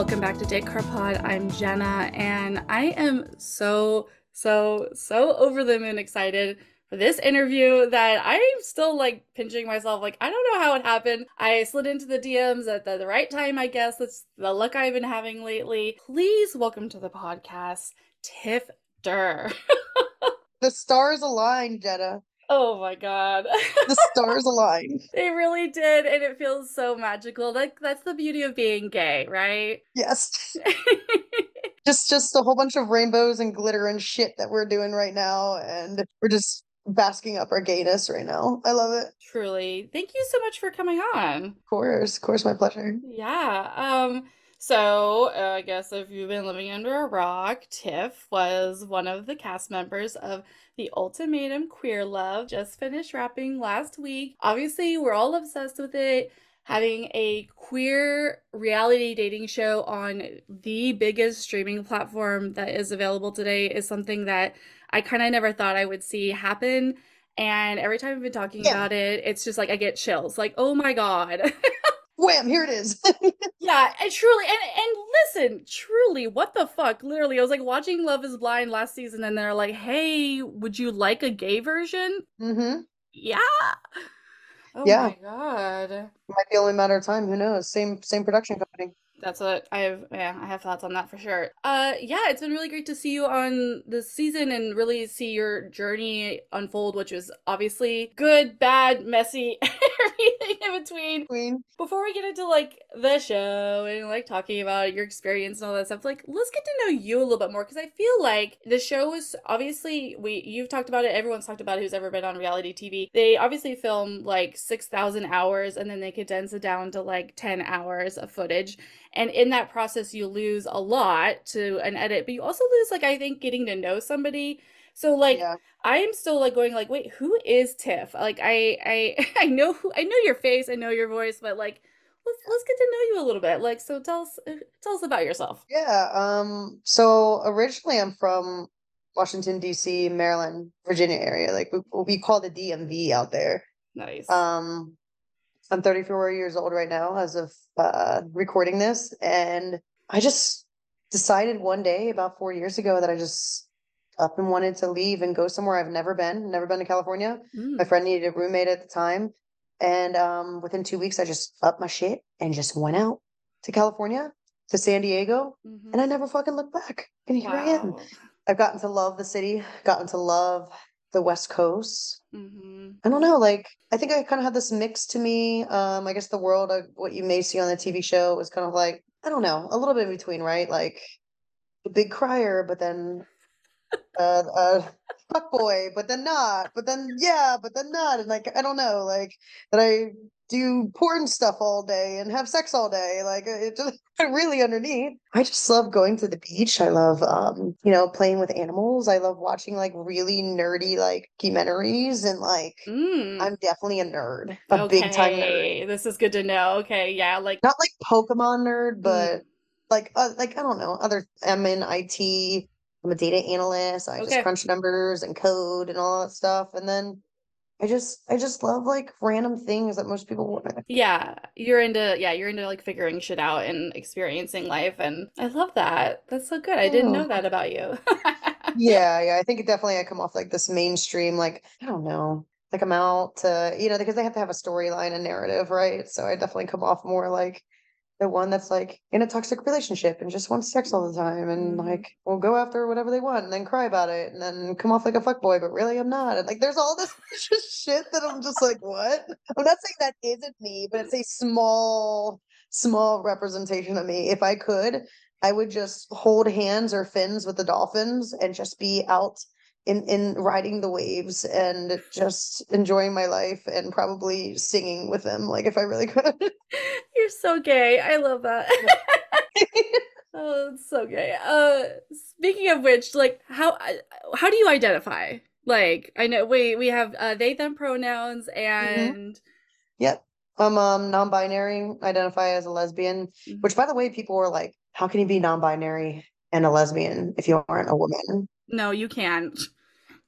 Welcome back to Date Card Pod. I'm Jenna, and I am so, so, so over the moon excited for this interview that I'm still like pinching myself. Like, I don't know how it happened. I slid into the DMs at the, the right time, I guess. That's the luck I've been having lately. Please welcome to the podcast, Tiff Der. the stars aligned, Jenna. Oh my god. the stars aligned. They really did, and it feels so magical. Like that's the beauty of being gay, right? Yes. just just a whole bunch of rainbows and glitter and shit that we're doing right now and we're just basking up our gayness right now. I love it. Truly. Thank you so much for coming on. Of course, of course my pleasure. Yeah. Um so, uh, I guess if you've been living under a rock, Tiff was one of the cast members of The Ultimatum Queer Love, just finished wrapping last week. Obviously, we're all obsessed with it. Having a queer reality dating show on the biggest streaming platform that is available today is something that I kind of never thought I would see happen. And every time I've been talking yeah. about it, it's just like I get chills. Like, oh my God. wham here it is. Yeah and truly and and listen truly what the fuck? Literally i was like watching love is blind last season and they're like hey would you like a gay version? Mm-hmm. Yeah. Oh yeah. my god. Might be only a matter of time. Who knows? Same same production company that's what I have. Yeah, I have thoughts on that for sure. Uh, yeah, it's been really great to see you on this season and really see your journey unfold, which was obviously good, bad, messy, everything in between. Queen. Before we get into like the show and like talking about your experience and all that stuff, like let's get to know you a little bit more because I feel like the show is obviously we you've talked about it. Everyone's talked about it who's ever been on reality TV. They obviously film like six thousand hours and then they condense it down to like ten hours of footage and in that process you lose a lot to an edit but you also lose like i think getting to know somebody. So like yeah. i am still like going like wait who is tiff? Like i i i know who i know your face i know your voice but like let's let's get to know you a little bit. Like so tell us uh, tell us about yourself. Yeah um so originally i'm from washington dc maryland virginia area. Like we, we call the dmv out there. Nice. Um I'm 34 years old right now as of uh, recording this. And I just decided one day about four years ago that I just up and wanted to leave and go somewhere I've never been, never been to California. Mm. My friend needed a roommate at the time. And um, within two weeks, I just up my shit and just went out to California, to San Diego. Mm-hmm. And I never fucking looked back. And here wow. I am. I've gotten to love the city, gotten to love the West Coast. Mm-hmm. I don't know. Like, I think I kind of had this mix to me. Um, I guess the world, of what you may see on the TV show, was kind of like I don't know, a little bit in between, right? Like the big crier, but then uh, uh fuck boy, but then not, but then yeah, but then not, and like I don't know, like that I do porn stuff all day and have sex all day. Like it just really underneath. I just love going to the beach. I love um, you know, playing with animals. I love watching like really nerdy like documentaries and like mm. I'm definitely a nerd. A okay. big time nerd. This is good to know. Okay. Yeah. Like not like Pokemon nerd, mm. but mm. like uh, like I don't know, other I'm in IT. I'm a data analyst. I okay. just crunch numbers and code and all that stuff. And then I just I just love like random things that most people wouldn't. Yeah, you're into yeah, you're into like figuring shit out and experiencing life and I love that. That's so good. I didn't oh. know oh. that about you. yeah, yeah. I think it definitely I come off like this mainstream like I don't know. Like I'm out to you know because they have to have a storyline and narrative, right? So I definitely come off more like the one that's like in a toxic relationship and just wants sex all the time and mm-hmm. like will go after whatever they want and then cry about it and then come off like a fuck boy, but really I'm not. And like there's all this just shit that I'm just like, what? I'm not saying that isn't me, but it's a small, small representation of me. If I could, I would just hold hands or fins with the dolphins and just be out in in riding the waves and just enjoying my life and probably singing with them like if i really could. You're so gay. I love that. Oh it's so gay. Uh speaking of which like how how do you identify? Like i know we we have uh they them pronouns mm-hmm. and mm-hmm. yep. I'm um non-binary identify as a lesbian mm-hmm. which by the way people were like how can you be non-binary and a lesbian if you aren't a woman no, you can't.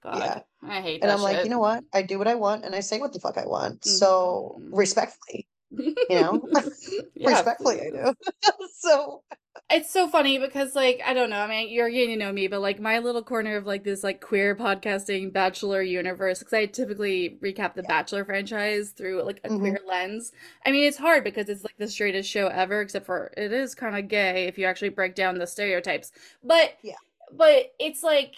God, yeah. I hate that. And I'm shit. like, you know what? I do what I want and I say what the fuck I want. Mm-hmm. So respectfully, you know, respectfully I do. so it's so funny because like I don't know. I mean, you're getting to know me, but like my little corner of like this like queer podcasting bachelor universe because I typically recap the Yeah. Bachelor franchise through like a hmm queer lens. I mean, it's hard because it's like the straightest show ever, except for it is kind of gay if you actually break down the stereotypes. But Yeah. But it's like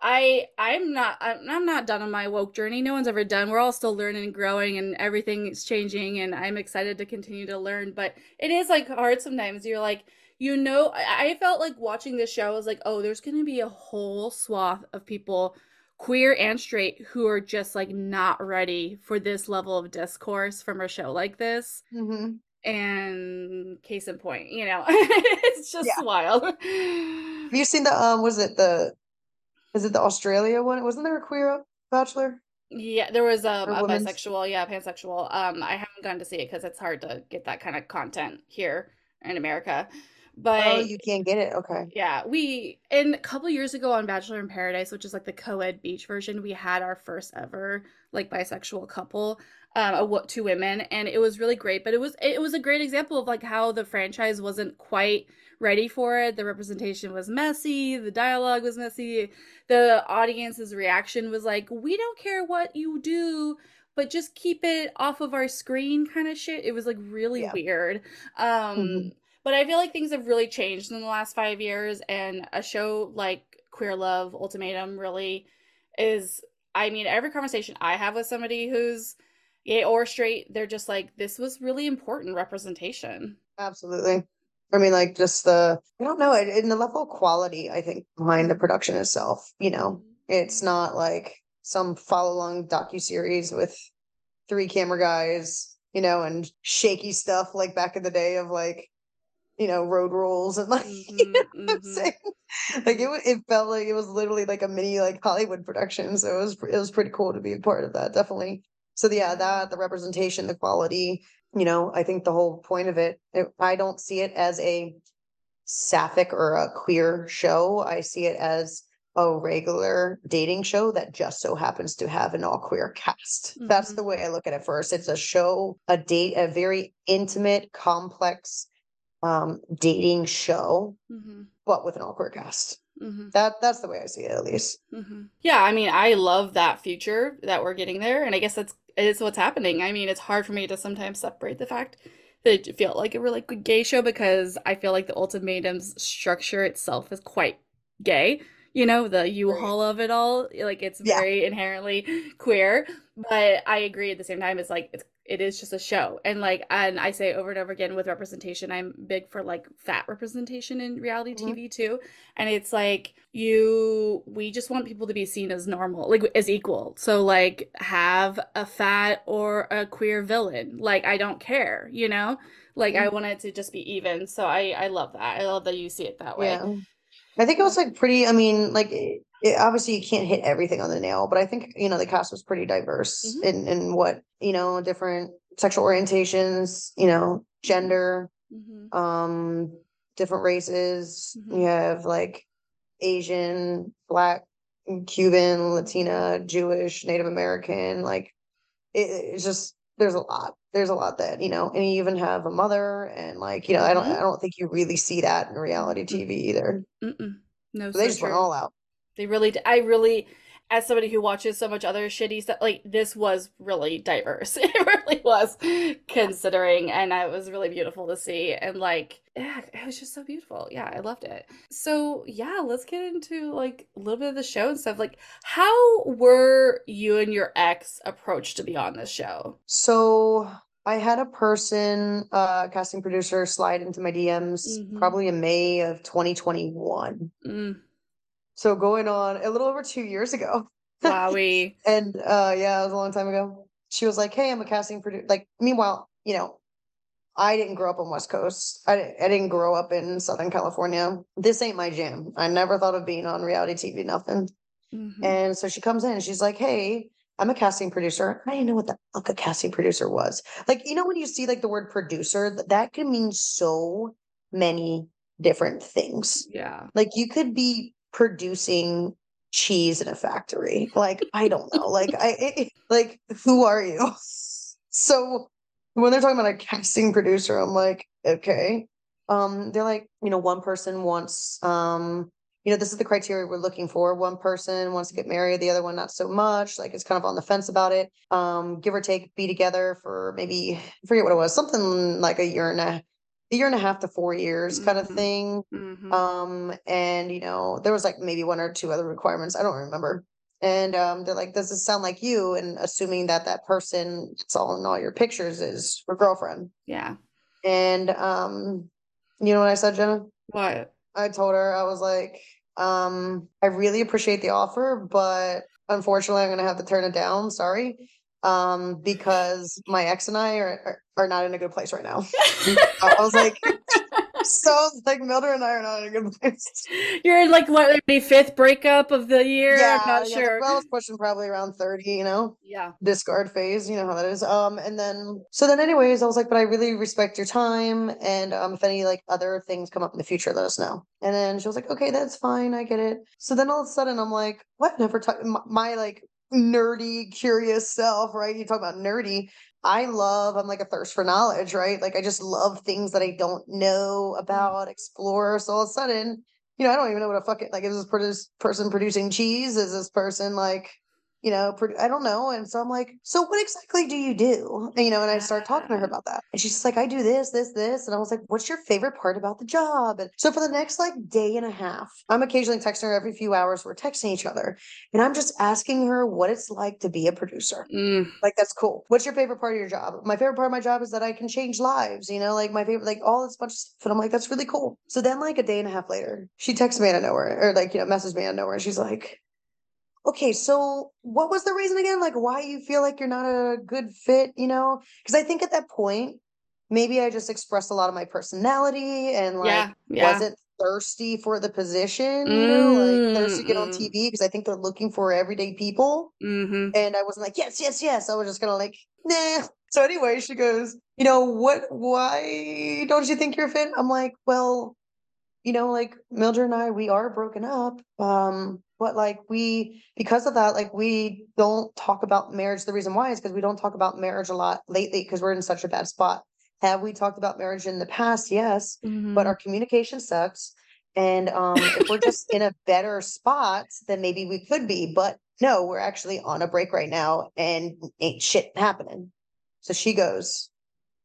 I I'm not I'm, I'm not done on my woke journey. No one's ever done. We're all still learning and growing and everything is changing and I'm excited to continue to learn, but it is like hard sometimes. You're like you know, I, I felt like watching this show I was like, "Oh, there's going to be a whole swath of people queer and straight who are just like not ready for this level of discourse from a show like this." hmm And case in point, you know, it's just Yeah. wild. Have you seen the um? Was it the? Is it the Australia one? Wasn't there a queer bachelor Yeah, there was um, a women's? bisexual, yeah, pansexual. Um, I haven't gone to see it because it's hard to get that kind of content here in America. Oh, But you can't get it. Okay. yeah, we and a couple years ago on Bachelor in Paradise, which is like the co-ed beach version, we had our first ever like bisexual couple, um, a, two women, and it was really great. But it was it was a great example of like how the franchise wasn't quite ready for it. The representation was messy, the dialogue was messy, the audience's reaction was like, "We don't care what you do." But just keep it off of our screen kind of shit. It was like really Yeah. weird. Um, but I feel like things have really changed in the last five years, and a show like Queer Love Ultimatum really is. I mean, every conversation I have with somebody who's gay or straight, they're just like, this was really important representation. Absolutely. I mean, like just the I don't know, and the level of quality I think behind the production itself. You know, it's not like some follow along docuseries with three camera guys, you know, and shaky stuff like back in the day of like you know road rules and like you know Mm-hmm, what I'm mm-hmm, saying. Like it, it felt like it was literally like a mini like Hollywood production. So it was it was pretty cool to be a part of that, definitely. So yeah, that the representation, the quality, you know, I think the whole point of it, it I don't see it as a sapphic or a queer show. I see it as a regular dating show that just so happens to have an all queer cast. That's Mm-hmm, the way I look at it first. It's a show, a date, a very intimate, complex um dating show, mm-hmm, but with an all queer cast. mm-hmm. That that's the way I see it at least. hmm Yeah, I mean, I love that future that we're getting there, and I guess that's it's what's happening. I mean, it's hard for me to sometimes separate the fact that it felt like a really good gay show because I feel like the ultimatum's structure itself is quite gay. You know, the Right. U-Haul of it all, like it's Yeah. very inherently queer. But I agree at the same time, it's like it's it is just a show. And like and I say over and over again with representation, I'm big for like fat representation in reality Mhm. TV too. And it's like you we just want people to be seen as normal, like as equal. So like have a fat or a queer villain. Like I don't care, you know? Like I Mhm. want it to just be even. So I I love that. I love that you see it that way. Yeah. I think it was like pretty, I mean, like it, obviously you can't hit everything on the nail, but I think, you know, the cast was pretty diverse Mhm. in in what, you know, different sexual orientations, you know, gender, hmm um, different races. Mhm. You have like Asian, Black, Cuban, Latina, Jewish, Native American, like it, it's just there's a lot. There's a lot that, you know, and you even have a mother and like, you know, I don't hmm I don't think you really see that in reality TV either. Mm-mm. No, So they so just went all out. They really, I really, as somebody who watches so much other shitty stuff, like this was really diverse. It really was, considering, and it was really beautiful to see. And like, yeah, it was just so beautiful. Yeah, I loved it. So yeah, let's get into like a little bit of the show and stuff. Like, how were you and your ex approached to be on this show? So I had a person, uh, casting producer, slide into my DMs Mm-hmm. probably in May of 2021. Mm, So going on a little over two years ago. wowie. And uh yeah, it was a long time ago. She was like, "Hey, I'm a casting producer." Like, meanwhile, you know, I didn't grow up on West Coast. I di- I didn't grow up in Southern California. This ain't my jam. I never thought of being on reality TV, nothing. hmm And so she comes in and she's like, Hey, I'm a casting producer. I didn't know what the fuck a casting producer was. Like, you know, when you see like the word producer, th- that can mean so many different things. Yeah. Like you could be producing cheese in a factory. Like, I don't know. Like I it, like who are you? So when they're talking about a casting producer, I'm like, okay. um, they're like, you know, one person wants, um, you know, this is the criteria we're looking for. One person wants to get married, the other one not so much. Like it's kind of on the fence about it. Um, give or take, be together for maybe I forget what it was, something like a year and a a year and a half to four years kind of Mhm. thing. Mhm. Um, and you know, there was like maybe one or two other requirements. I don't remember. And um, they're like, "Does this sound like you?" And assuming that that person it's all in all your pictures is your girlfriend. yeah. And um, you know what I said, Jenna? What? I told her I was like, um, I really appreciate the offer, but unfortunately, I'm gonna have to turn it down. Sorry, um, because my ex and I are are, are not in a good place right now. I was like, so like Mildred and I are not in a good place. You're in like what the fifth breakup of the year? Yeah, I'm not yeah. sure. Well, I was pushing probably around thirty. You know. Yeah. discard phase, you know how that is. Um, and then so then anyways, I was like, but I really respect your time. And um, if any like other things come up in the future, let us know. And then she was like, okay, that's fine, I get it. So then all of a sudden I'm like, what? Never talk my, my like nerdy, curious self, right? You talk about nerdy. I love, I'm like a thirst for knowledge, right? Like I just love things that I don't know mm-hmm. about, explore. So all of a sudden, you know, I don't even know what a fucking like is this person producing cheese? Is this person like you know, pro- I don't know. And so I'm like, so what exactly do you do? And, you know, and I start talking to her about that. And she's just like, I do this, this, this. And I was like, what's your favorite part about the job? And so for the next like day and a half, I'm occasionally texting her every few hours. We're texting each other. And I'm just asking her what it's like to be a producer. Mm. Like, that's cool. What's your favorite part of your job? My favorite part of my job is that I can change lives, you know, like my favorite, like all this bunch of stuff. And I'm like, that's really cool. So then, like, a day and a half later, she texts me out of nowhere or like, you know, messages me out of nowhere. And she's like, Okay, so what was the reason again? Like why you feel like you're not a good fit, you know? Because I think at that point, maybe I just expressed a lot of my personality and like yeah. Yeah. wasn't thirsty for the position, you know, like thirsty to get on Mm, TV because I think they're looking for everyday people. Mm-hmm. And I wasn't like, yes, yes, yes. I was just kind of like, nah. So anyway, she goes, you know, what, why don't you think you're fit? I'm like, well, you know, like Mildred and I, we are broken up. Um, but like we, because of that, like we don't talk about marriage. The reason why is because we don't talk about marriage a lot lately because we're in such a bad spot. Have we talked about marriage in the past? Yes, Mm-hmm. but our communication sucks. And um, if we're just in a better spot, then maybe we could be. But no, we're actually on a break right now and ain't shit happening. So she goes,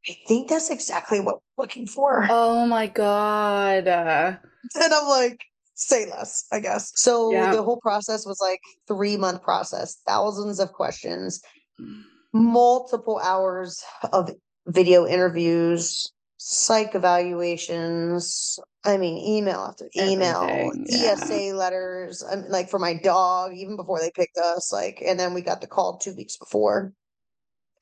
I think that's exactly what we're looking for. oh my god. And I'm like, say less, I guess. So Yeah. the whole process was like three month process, thousands of questions, multiple hours of video interviews, psych evaluations. I mean, email after email, Everything, yeah. ESA letters, um, like for my dog, even before they picked us. Like, and then we got the call two weeks before,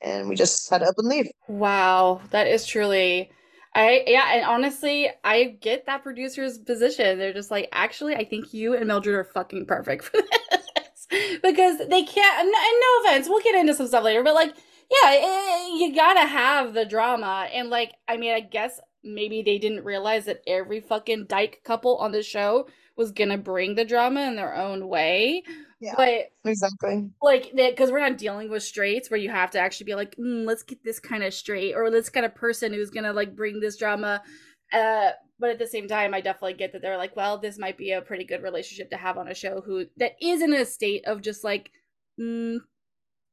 and we just had to up and leave. Wow, that is truly I yeah, and honestly, I get that producer's position. They're just like, actually, I think you and Mildred are fucking perfect for this. Because they can't, and no offense, we'll get into some stuff later, but like, yeah, eh, you gotta have the drama. And like, I mean, I guess maybe they didn't realize that every fucking dyke couple on the show was gonna bring the drama in their own way. Yeah. But Exactly. like that because we're not dealing with straights where you have to actually be like mm, let's get this kind of straight or this kind of person who's gonna like bring this drama uh but at the same time i definitely get that they're like well this might be a pretty good relationship to have on a show who that is in a state of just like mm,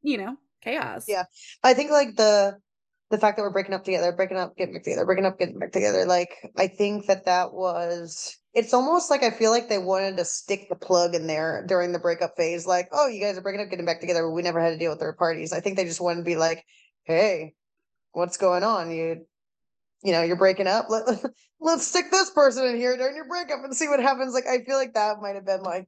you know chaos Yeah. I think like the the fact that we're breaking up together, breaking up, getting back together, breaking up, getting back together. Like I think that that was. It's almost like I feel like they wanted to stick the plug in there during the breakup phase. Like, oh, you guys are breaking up, getting back together. but We never had to deal with third parties. I think they just wanted to be like, hey, what's going on? You, you know, you're breaking up. Let let's stick this person in here during your breakup and see what happens. Like I feel like that might have been like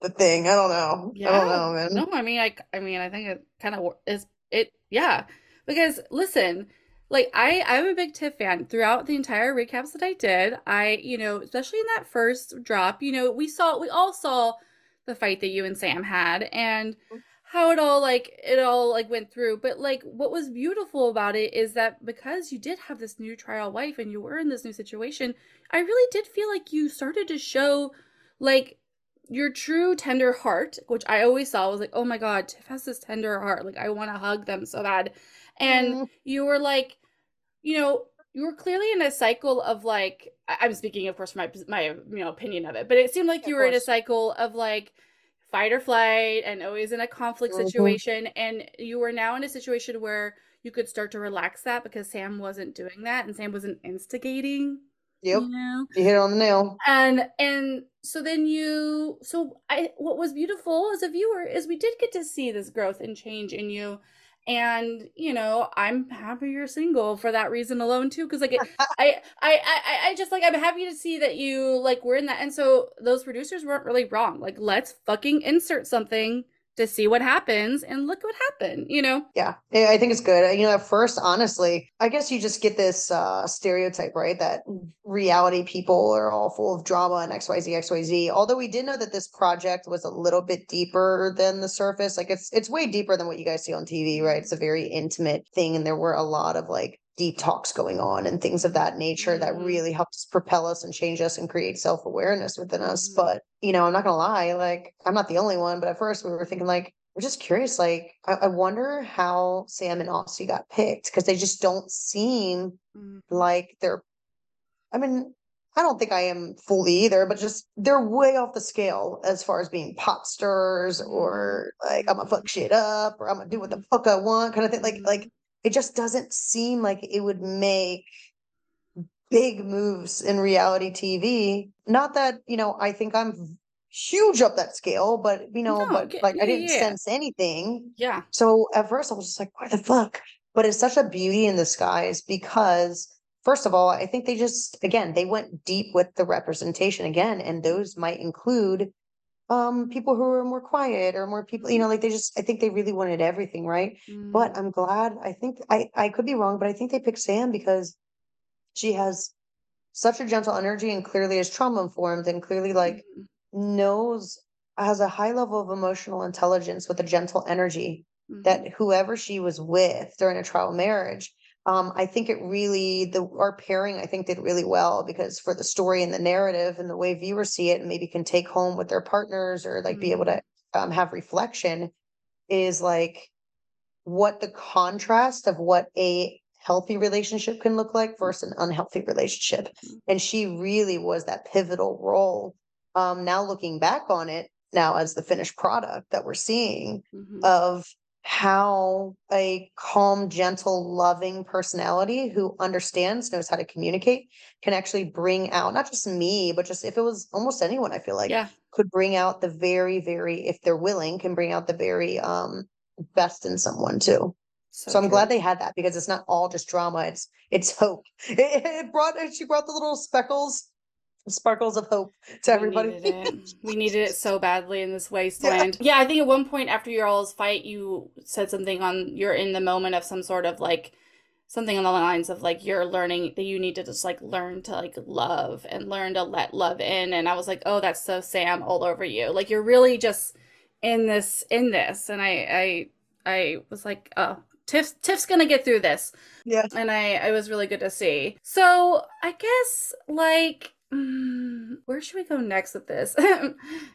the thing. I don't know. Yeah. I don't know, man. No, I mean, I, I mean, I think it kind of is it. Yeah, because listen, like I, I'm a big Tiff fan. Throughout the entire recaps that I did, I, you know, especially in that first drop, you know, we saw, we all saw the fight that you and Sam had, and mm-hmm. how it all like it all like went through. But like, what was beautiful about it is that because you did have this new trial wife and you were in this new situation, I really did feel like you started to show like your true tender heart, which I always saw was like, oh my God, Tiff has this tender heart. Like, I want to hug them so bad. And Mm. you were like, you know, you were clearly in a cycle of like I'm speaking, of course, my my you know opinion of it, but it seemed like you were in a cycle of like fight or flight and always in a conflict mm-hmm. situation, and you were now in a situation where you could start to relax that because Sam wasn't doing that and Sam wasn't instigating. Yep. You, know? you hit on the nail. And and so then you so I what was beautiful as a viewer is we did get to see this growth and change in you and you know i'm happy you're single for that reason alone too because like it, I, I i i just like i'm happy to see that you like were in that and so those producers weren't really wrong like let's fucking insert something to see what happens and look what happened you know? Yeah i think it's good. You know at first honestly i guess you just get this uh stereotype right that reality people are all full of drama and xyz xyz although we did know that this project was a little bit deeper than the surface like it's it's way deeper than what you guys see on tv right? It's a very intimate thing and there were a lot of like deep talks going on and things of that nature mm-hmm. that really helped us propel us and change us and create self-awareness within us mm-hmm. but you know i'm not gonna lie like i'm not the only one but at first we were thinking like we're just curious like i, I wonder how sam and aussie got picked because they just don't seem mm-hmm. like they're i mean I don't think I am fully either, but just they're way off the scale as far as being pop stars or mm-hmm. like I'm gonna fuck shit up or I'm gonna do what the fuck I want kind of thing. Like like it just doesn't seem like it would make big moves in reality TV. Not that, you know, I think I'm huge up that scale, but you know, no, but like yeah, I didn't yeah. sense anything. Yeah. So at first I was just like, why the fuck? But it's such a beauty in the skies because first of all, I think they just again they went deep with the representation again, and those might include um people who are more quiet or more people you know like they just i think they really wanted everything right mm. but i'm glad i think i i could be wrong but i think they picked sam because she has such a gentle energy and clearly is trauma informed and clearly like mm. knows has a high level of emotional intelligence with a gentle energy that mm-hmm. whoever she was with during a trial marriage um, I think it really the our pairing I think did really well because for the story and the narrative and the way viewers see it and maybe can take home with their partners or like mm-hmm. be able to mm-hmm. um, have reflection is like what the contrast of what a healthy relationship can look like versus an unhealthy relationship mm-hmm. and she really was that pivotal role um now looking back on it now as the finished product that we're seeing mm-hmm. of how a calm, gentle, loving personality who understands, knows how to communicate, can actually bring out not just me, but just if it was almost anyone, I feel like yeah. could bring out the very, very, if they're willing, can bring out the very um best in someone too. So, so I'm glad they had that because it's not all just drama. It's it's hope. It, it brought she brought the little speckles sparkles of hope to everybody. We needed it, we needed it so badly in this wasteland. Yeah. yeah, I think at one point after your all's fight, you said something on you're in the moment of some sort of like something on the lines of like you're learning that you need to just like learn to like love and learn to let love in. And I was like, oh, that's so Sam all over you. Like you're really just in this in this. And I I I was like, oh, Tiff's Tiff's gonna get through this. Yeah. And I I was really good to see. So I guess like Mm, where should we go next with this? uh,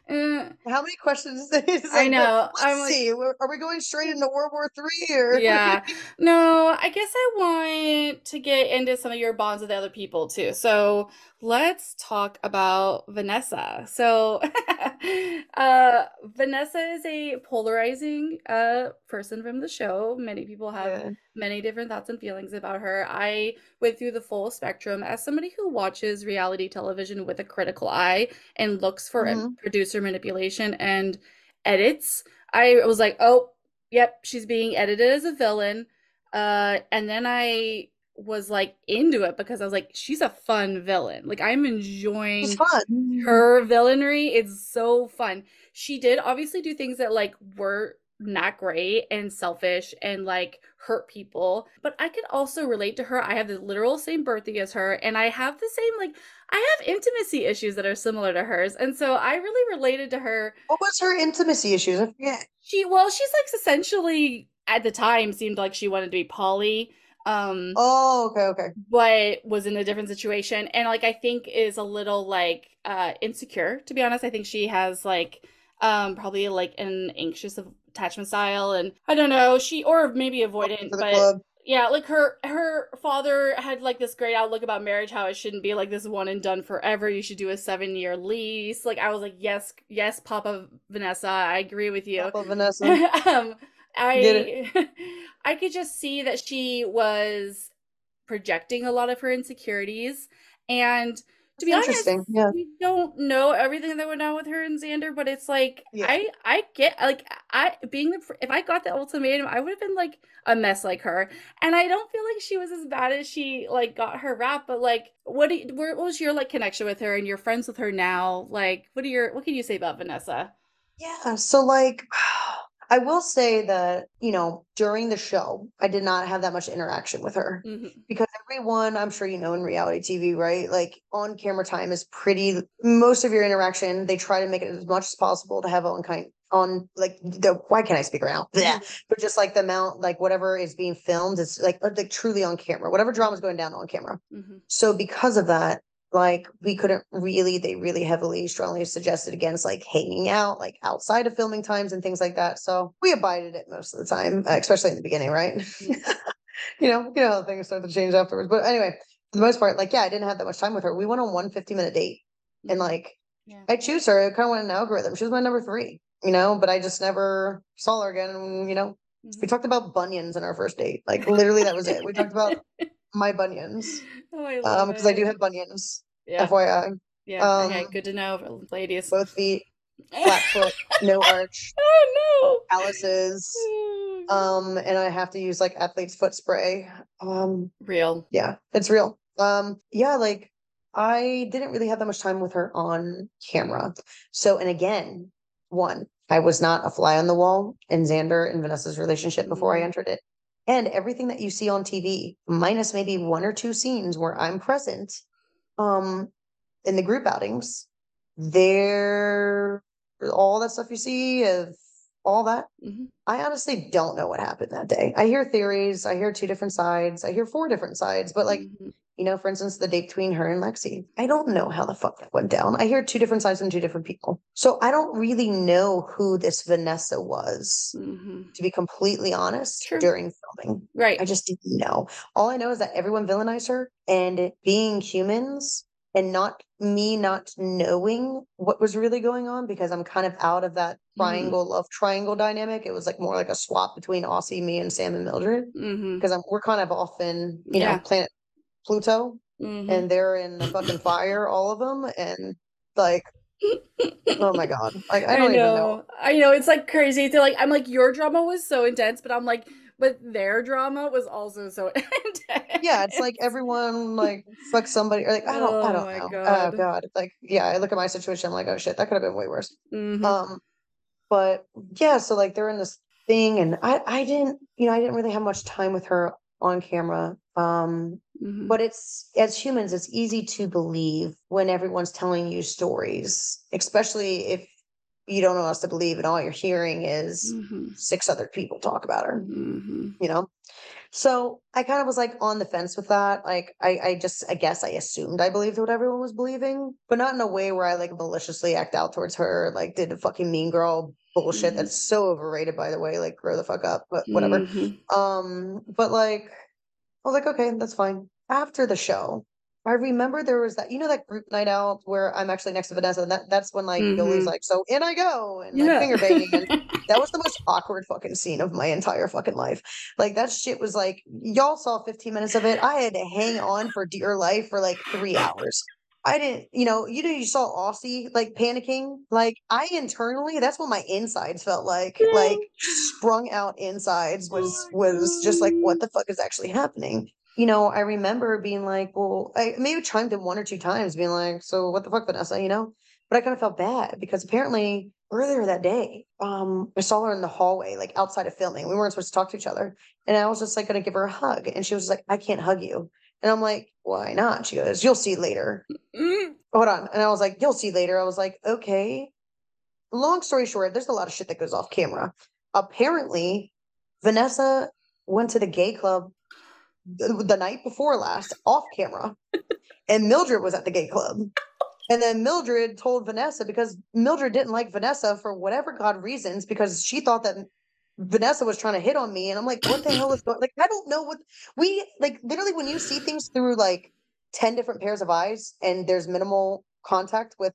How many questions? Is like, I know. Let's I'm see. Are we going straight into World War Three or? Yeah. no, I guess I want to get into some of your bonds with other people too. So let's talk about Vanessa. So, uh, Vanessa is a polarizing uh person from the show. Many people have yeah. Many different thoughts and feelings about her. I went through the full spectrum as somebody who watches reality television with a critical eye and looks for mm-hmm. producer manipulation and edits. I was like, "Oh, yep, she's being edited as a villain." Uh, and then I was like into it because I was like, she's a fun villain. Like I'm enjoying her villainry. It's so fun. She did obviously do things that like were not great and selfish and like hurt people. But I could also relate to her. I have the literal same birthday as her, and I have the same like I have intimacy issues that are similar to hers. And so I really related to her. What was her intimacy issues? I forget. She well, she's like essentially at the time seemed like she wanted to be poly um oh okay okay but was in a different situation and like i think is a little like uh insecure to be honest i think she has like um probably like an anxious attachment style and i don't know she or maybe avoidant but club. yeah, like her her father had like this great outlook about marriage, how it shouldn't be like this one and done forever. You should do a seven year lease. Like I was like, yes, yes, Papa Vanessa, I agree with you. Papa Vanessa. um, I I could just see that she was projecting a lot of her insecurities and to be honest, yeah. we don't know everything that went on with her and Xander, but it's like yeah. I I get like I being the if I got the ultimatum, I would have been like a mess like her, and I don't feel like she was as bad as she like got her rap. But like, what do you, what was your like connection with her, and you're friends with her now? Like, what are your what can you say about Vanessa? Yeah, so like I will say that, you know, during the show, I did not have that much interaction with her mm-hmm. because everyone, I'm sure you know in reality TV, right? Like on camera time is pretty, most of your interaction, they try to make it as much as possible to have on kind on like the why can't I speak around? Yeah. Mm-hmm. But just like the amount, like whatever is being filmed, it's like uh, like truly on camera. Whatever drama is going down on camera. Mm-hmm. So because of that, like we couldn't really they really heavily strongly suggested against like hanging out like outside of filming times and things like that so we abided it most of the time uh, especially in the beginning right you know you know how things start to change afterwards but anyway for the most part like yeah i didn't have that much time with her we went on one 50 minute date and mm-hmm. like yeah. i choose her it kind of went an algorithm she was my number three you know but i just never saw her again and you know mm-hmm. we talked about bunions in our first date like literally that was it we talked about my bunions. Oh, I love um, because I do have bunions. Yeah. FYI. Yeah. Um, okay. Good to know, ladies. Both feet, flat foot, no arch. Oh no. Calluses. Oh, um, and I have to use like athlete's foot spray. Um, real. Yeah, it's real. Um, yeah, like I didn't really have that much time with her on camera. So, and again, one, I was not a fly on the wall in Xander and Vanessa's relationship before I mm-hmm. entered it. And everything that you see on TV, minus maybe one or two scenes where I'm present, um, in the group outings, there all that stuff you see of all that. Mm-hmm. I honestly don't know what happened that day. I hear theories, I hear two different sides, I hear four different sides, but like mm-hmm you know, for instance, the date between her and Lexi. I don't know how the fuck that went down. I hear two different sides from two different people. So I don't really know who this Vanessa was, mm-hmm. to be completely honest, True. during filming. Right. I just didn't know. All I know is that everyone villainized her and being humans and not me not knowing what was really going on because I'm kind of out of that mm-hmm. triangle mm-hmm. love triangle dynamic. It was like more like a swap between Aussie, me, and Sam and Mildred because mm-hmm. I'm we're kind of often you yeah. know planet Pluto, mm-hmm. and they're in the fucking fire, all of them, and like. oh my god! Like I don't even know. I know it's like crazy. They're like, I'm like, your drama was so intense, but I'm like, but their drama was also so intense. Yeah, it's like everyone like fuck somebody or like I don't oh I don't know. Oh god. Oh god. Like yeah, I look at my situation, I'm like, oh shit, that could have been way worse. Mm-hmm. Um but yeah, so like they're in this thing and I I didn't you know, I didn't really have much time with her on camera. Um, mm-hmm. But it's as humans, it's easy to believe when everyone's telling you stories, especially if you don't know us to believe and all you're hearing is mm-hmm. six other people talk about her, mm-hmm. you know? So I kind of was like on the fence with that. Like I, I just I guess I assumed I believed what everyone was believing, but not in a way where I like maliciously act out towards her, like did a fucking mean girl bullshit mm-hmm. that's so overrated by the way like grow the fuck up but whatever mm-hmm. um but like i was like okay that's fine after the show i remember there was that you know that group night out where i'm actually next to vanessa and that, that's when like mm-hmm. Yoly's like so in i go and like yeah. finger banging and that was the most awkward fucking scene of my entire fucking life like that shit was like y'all saw 15 minutes of it i had to hang on for dear life for like three hours I didn't, you know, you know, you saw Aussie like panicking. Like I internally, that's what my insides felt like. Like sprung out insides was oh was just like, what the fuck is actually happening? You know, I remember being like, well, I maybe chimed in one or two times, being like, so what the fuck, Vanessa? You know, but I kind of felt bad because apparently earlier that day, um, I saw her in the hallway, like outside of filming. We weren't supposed to talk to each other, and I was just like gonna give her a hug, and she was like, I can't hug you. And I'm like, why not? She goes, you'll see later. Mm-hmm. Hold on. And I was like, you'll see later. I was like, okay. Long story short, there's a lot of shit that goes off camera. Apparently, Vanessa went to the gay club the, the night before last off camera, and Mildred was at the gay club. And then Mildred told Vanessa because Mildred didn't like Vanessa for whatever God reasons because she thought that Vanessa was trying to hit on me, and I'm like, what the hell is going? Like, I don't know what we like. Literally, when you see things through like ten different pairs of eyes, and there's minimal contact with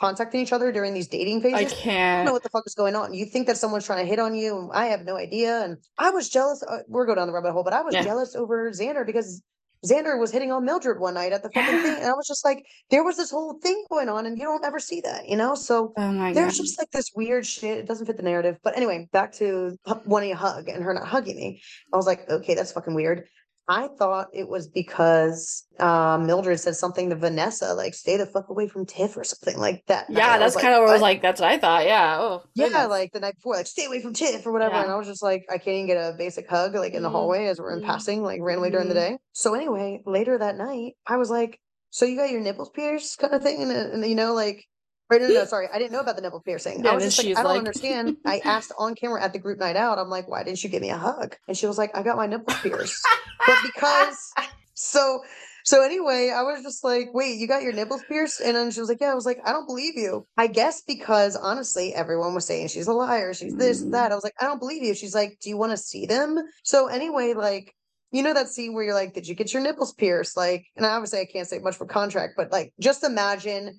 contacting each other during these dating phases. I I don't know what the fuck is going on. You think that someone's trying to hit on you, and I have no idea. And I was jealous. Uh, we're going down the rabbit hole, but I was Yeah. jealous over Xander because Xander was hitting on Mildred one night at the fucking thing, and I was just like, there was this whole thing going on, and you don't ever see that, you know? So Oh there's god. just like this weird shit. It doesn't fit the narrative. But anyway, back to wanting a hug and her not hugging me. I was like, okay, that's fucking weird. I thought it was because uh, Mildred said something to Vanessa, like "stay the fuck away from Tiff" or something like that. Yeah, that's kind of what I was like. That's what I thought. Yeah. Oh. Yeah, like the night before, like "stay away from Tiff" or whatever. Yeah. And I was just like, I can't even get a basic hug, like in the Mhm. hallway as we're in Mhm. passing, like randomly during the Mhm. day. So anyway, later that night, I was like, "So you got your nipples pierced, kind of thing?" And, and you know, like. Right, no, no, sorry. I didn't know about the nipple piercing. Yeah, I was then just like, I don't like- understand. I asked on camera at the group night out, I'm like, why didn't you give me a hug? And she was like, I got my nipples pierced. but because so so anyway, I was just like, wait, you got your nipples pierced? And then she was like, Yeah, I was like, I don't believe you. I guess because honestly, everyone was saying she's a liar, she's this, Mhm. that. I was like, I don't believe you. She's like, Do you want to see them? So anyway, like you know that scene where you're like, Did you get your nipples pierced? Like, and obviously I can't say much for contract, but like just imagine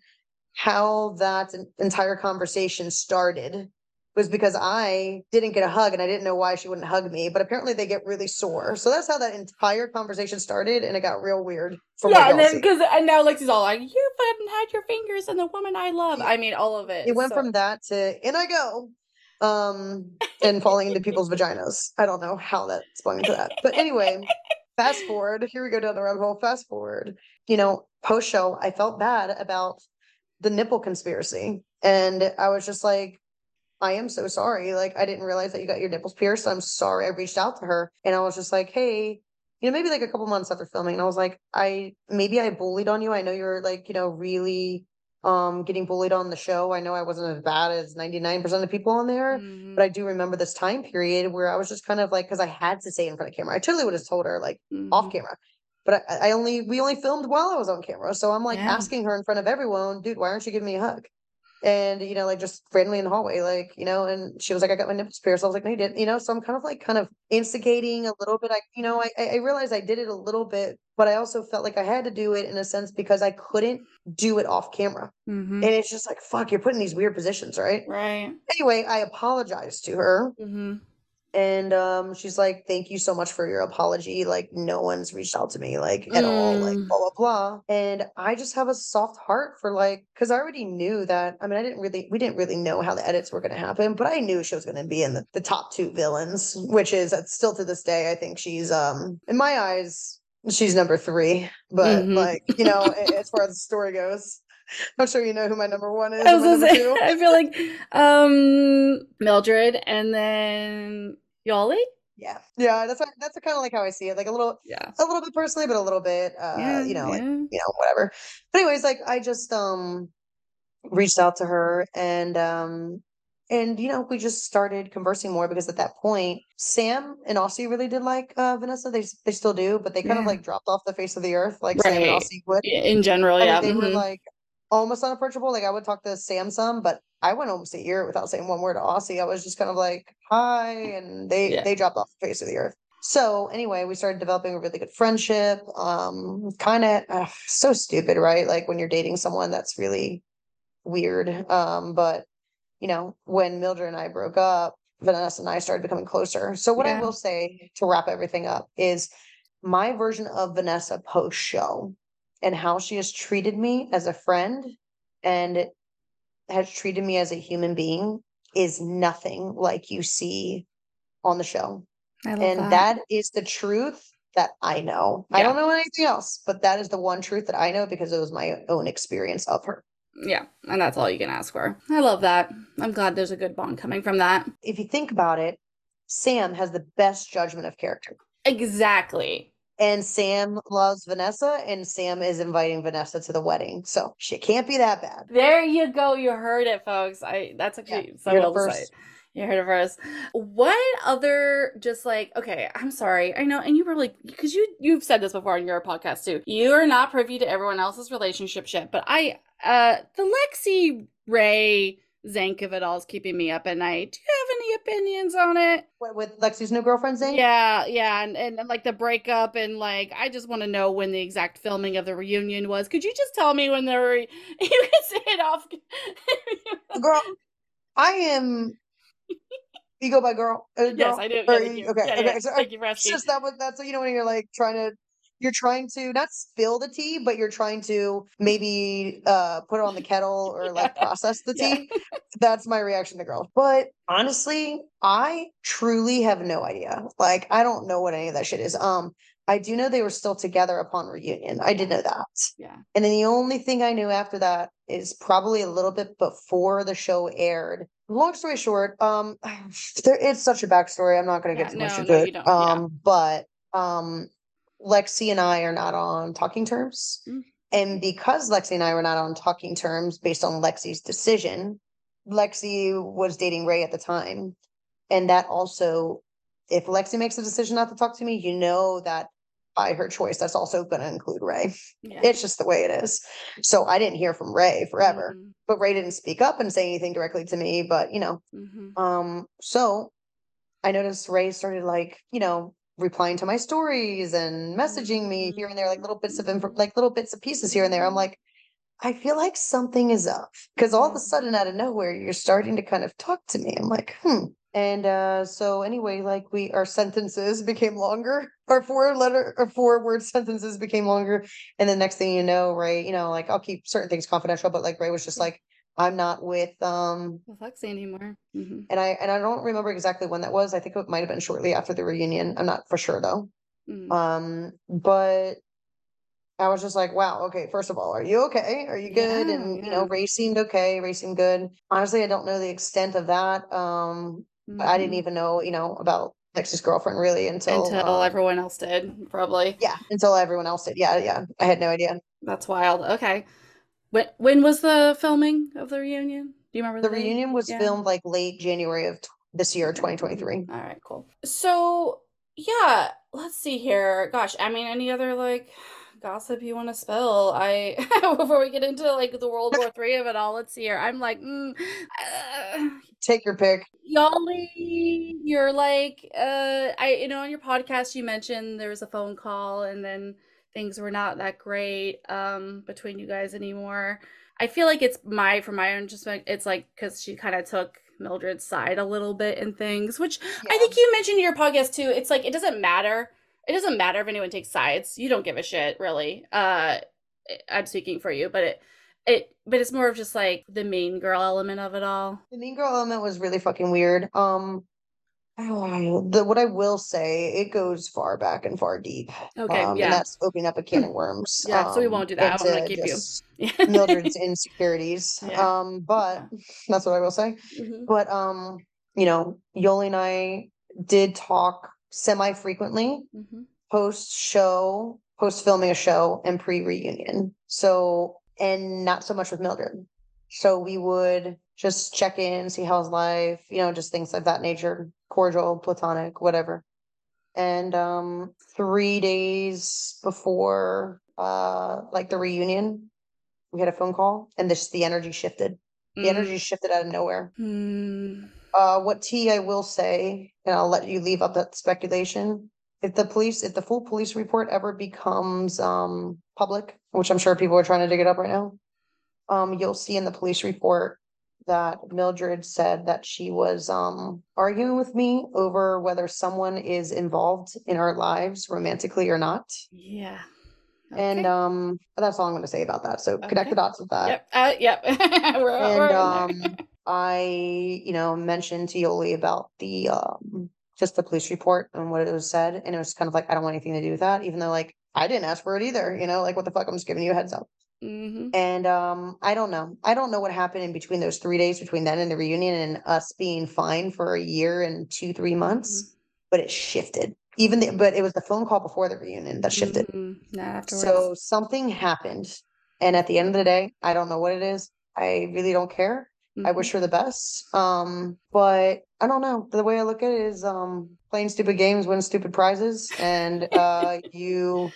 how that en- entire conversation started was because I didn't get a hug and I didn't know why she wouldn't hug me, but apparently they get really sore. So that's how that entire conversation started, and it got real weird yeah, and then because and now Lexi's all like, "You fucking had your fingers in the woman I love." I mean, all of it. It went so- from that to in I go, um, and falling into people's vaginas. I don't know how that spun into that, but anyway, fast forward. Here we go down the rabbit hole. Fast forward. You know, post show, I felt bad about the nipple conspiracy, and I was just like. I am so sorry. Like, I didn't realize that you got your nipples pierced. I'm sorry. I reached out to her and I was just like, hey, you know, maybe like a couple months after filming, and I was like, I maybe I bullied on you. I know you're like, you know, really um getting bullied on the show. I know I wasn't as bad as 99% of the people on there, Mhm, but I do remember this time period where I was just kind of like, because I had to say in front of camera. I totally would have told her like off mhm. camera. But I, I only we only filmed while I was on camera. So I'm like Yeah. asking her in front of everyone, dude, why aren't you giving me a hug? And you know, like just randomly in the hallway, like, you know, and she was like, I got my nipples pierced. I was like, no, you didn't, you know. So I'm kind of like kind of instigating a little bit. I, you know, I I realized I did it a little bit, but I also felt like I had to do it in a sense because I couldn't do it off camera. Mhm. And it's just like, fuck, you're putting these weird positions, right? Right. Anyway, I apologized to her hmm and um she's like thank you so much for your apology like no one's reached out to me like at all like Mm. blah blah blah and i just have a soft heart for like because i already knew that i mean i didn't really we didn't really know how the edits were going to happen but i knew she was going to be in the, the top two villains which is still to this day i think she's um in my eyes she's number three but Mhm. like you know as far as the story goes i'm sure you know who my number one is I was say, two I feel like um Mildred and then Yoly. yeah yeah that's that's kind of like how i see it like a little Yeah. a little bit personally, but a little bit, uh, yeah. you know, like, you know, whatever. But anyways, like I just um reached out to her and um and you know, we just started conversing more because at that point, Sam and Aussie really did like uh Vanessa. They they still do, but they kind of like dropped off the face of the earth, like Sam and Aussie would. In general, I yeah. mean, they were mhm. like almost unapproachable. Like I would talk to Sam some, but I went almost a year without saying one word to Aussie. I was just kind of like, hi, and they Yeah. they dropped off the face of the earth. So anyway, we started developing a really good friendship. Um, kind of so stupid, right? Like when you're dating someone that's really weird. Um, but you know, when Mildred and I broke up, Vanessa and I started becoming closer. So what I will say to wrap everything up is my version of Vanessa post show and how she has treated me as a friend and has treated me as a human being is nothing like you see on the show. And that. that is the truth that I know. I don't know anything else, but that is the one truth that I know because it was my own experience of her. Yeah, and that's all you can ask for. I love that. I'm glad there's a good bond coming from that. If you think about it, Sam has the best judgment of character. Exactly. And Sam loves Vanessa, and Sam is inviting Vanessa to the wedding. So shit can't be that bad. There you go. You heard it, folks. I that's actually so you heard it well first. You heard it first. What other just like okay, I'm sorry. I know and you were like because you you've said this before on your podcast too. You are not privy to everyone else's relationship shit, but I uh the Lexi Rae Zank of it all is keeping me up at night. Do you have any opinions on it? What, with Lexi's new girlfriend, name? Yeah, yeah, and, and, and like the breakup, and like I just want to know when the exact filming of the reunion was. Could you just tell me when the re- you can say it off? Girl, I am. You go by girl. Uh, girl? yes, I do. Or Yeah, you- you. okay, Yeah, okay. yeah. So, Thank you for asking. just that was that's you know when you're like trying to you're trying to not spill the tea, but you're trying to maybe uh put it on the kettle or like process the Yeah. tea. That's my reaction to girls. But honestly, I truly have no idea. Like I don't know what any of that shit is. Um I do know they were still together upon reunion. I did know that. Yeah. And then the only thing I knew after that is probably a little bit before the show aired. Long story short, um, there it's such a backstory. I'm not going to Yeah, get too much no, into no, it. don't, yeah. Um, but um, Lexi and I are not on talking terms, Mm. and because Lexi and I were not on talking terms based on Lexi's decision, Lexi was dating Rae at the time, and that also, if Lexi makes a decision not to talk to me, you know that by her choice, that's also going to include Rae. Yeah. It's just the way it is. So I didn't hear from Rae forever, Mhm, but Rae didn't speak up and say anything directly to me. But you know, mhm. um, so I noticed Rae started like, you know, replying to my stories and messaging me here and there, like little bits of info, like little bits of pieces here and there. I'm like, I feel like something is up because all of a Mhm. sudden, out of nowhere, you're starting to kind of talk to me. I'm like, hmm. And uh, so anyway, like we our sentences became longer. Our four letter or four word sentences became longer. And the next thing you know, right? you know, like I'll keep certain things confidential, but like Rae was just like, I'm not with um With Lexi anymore. Mhm, and I and I don't remember exactly when that was. I think it might have been shortly after the reunion. I'm not for sure though. mhm. Um, but I was just like, wow, okay, first of all, are you okay? Are you good? Yeah, And you know, yeah. Rae seemed okay, Rae seemed good. Honestly, I don't know the extent of that. Um, but I didn't Mhm. even know, you know, about Lexi's girlfriend really until Until um, everyone else did, probably. yeah, until everyone else did. Yeah, yeah. I had no idea. That's wild. Okay. When when was the filming of the reunion? Do you remember The date? reunion was Yeah. filmed like late January of t- this year, 2023. All right, cool. So, yeah, let's see here. Gosh, I mean, any other like gossip you want to spill? I before we get into like the World War Three of it all, let's see here. I'm like, mm, uh, Take your pick. Yoly, you're like, uh, I, you know, on your podcast, you mentioned there was a phone call and then things were not that great, um, between you guys anymore. I feel like it's my, from my own, just like, it's like, cause she kind of took Mildred's side a little bit in things, which I think you mentioned in your podcast too. It's like, it doesn't matter. It doesn't matter if anyone takes sides. You don't give a shit, really. Uh, I'm speaking for you, but it, it, but it's more of just like the mean girl element of it all. The Mean Girl element was really fucking weird. Um, oh, the what I will say, it goes far back and far deep. Okay, Um, and yeah. that's opening up a can of worms. Yeah, so we um, won't do that. I'm gonna keep you. Mildred's insecurities. Yeah. Um, but that's what I will say. Mhm. But um, you know, Yoly and I did talk semi frequently Mhm. post show, post filming a show, and pre reunion. So, and not so much with Mildred. So we would just check in, see how's life, you know, just things of that nature, cordial, platonic, whatever. And um, three days before uh, like the reunion, we had a phone call, and this the energy shifted. The energy shifted out of nowhere. Mm. Uh, what T I will say, and I'll let you leave up that speculation. If the police, if the full police report ever becomes um public, which I'm sure people are trying to dig it up right now, um, you'll see in the police report that Mildred said that she was um arguing with me over whether someone is involved in our lives romantically or not. Yeah. And um, that's all I'm going to say about that. So connect the dots with that. Yep. Uh, yep. we're, And we're um. I, you know, mentioned to Yoly about the um just the police report and what it was said, and it was kind of like I don't want anything to do with that, even though like I didn't ask for it either, you know, like what the fuck, I'm just giving you a heads up. Mhm. And um, I don't know, I don't know what happened in between those three days between then and the reunion and us being fine for a year and two, three months, but it shifted. Even the, but it was the phone call before the reunion that shifted. Mhm. Not afterwards. So something happened, and at the end of the day, I don't know what it is. I really don't care. I Mhm. wish her the best. Um, but I don't know. The way I look at it is um playing stupid games win stupid prizes. And uh you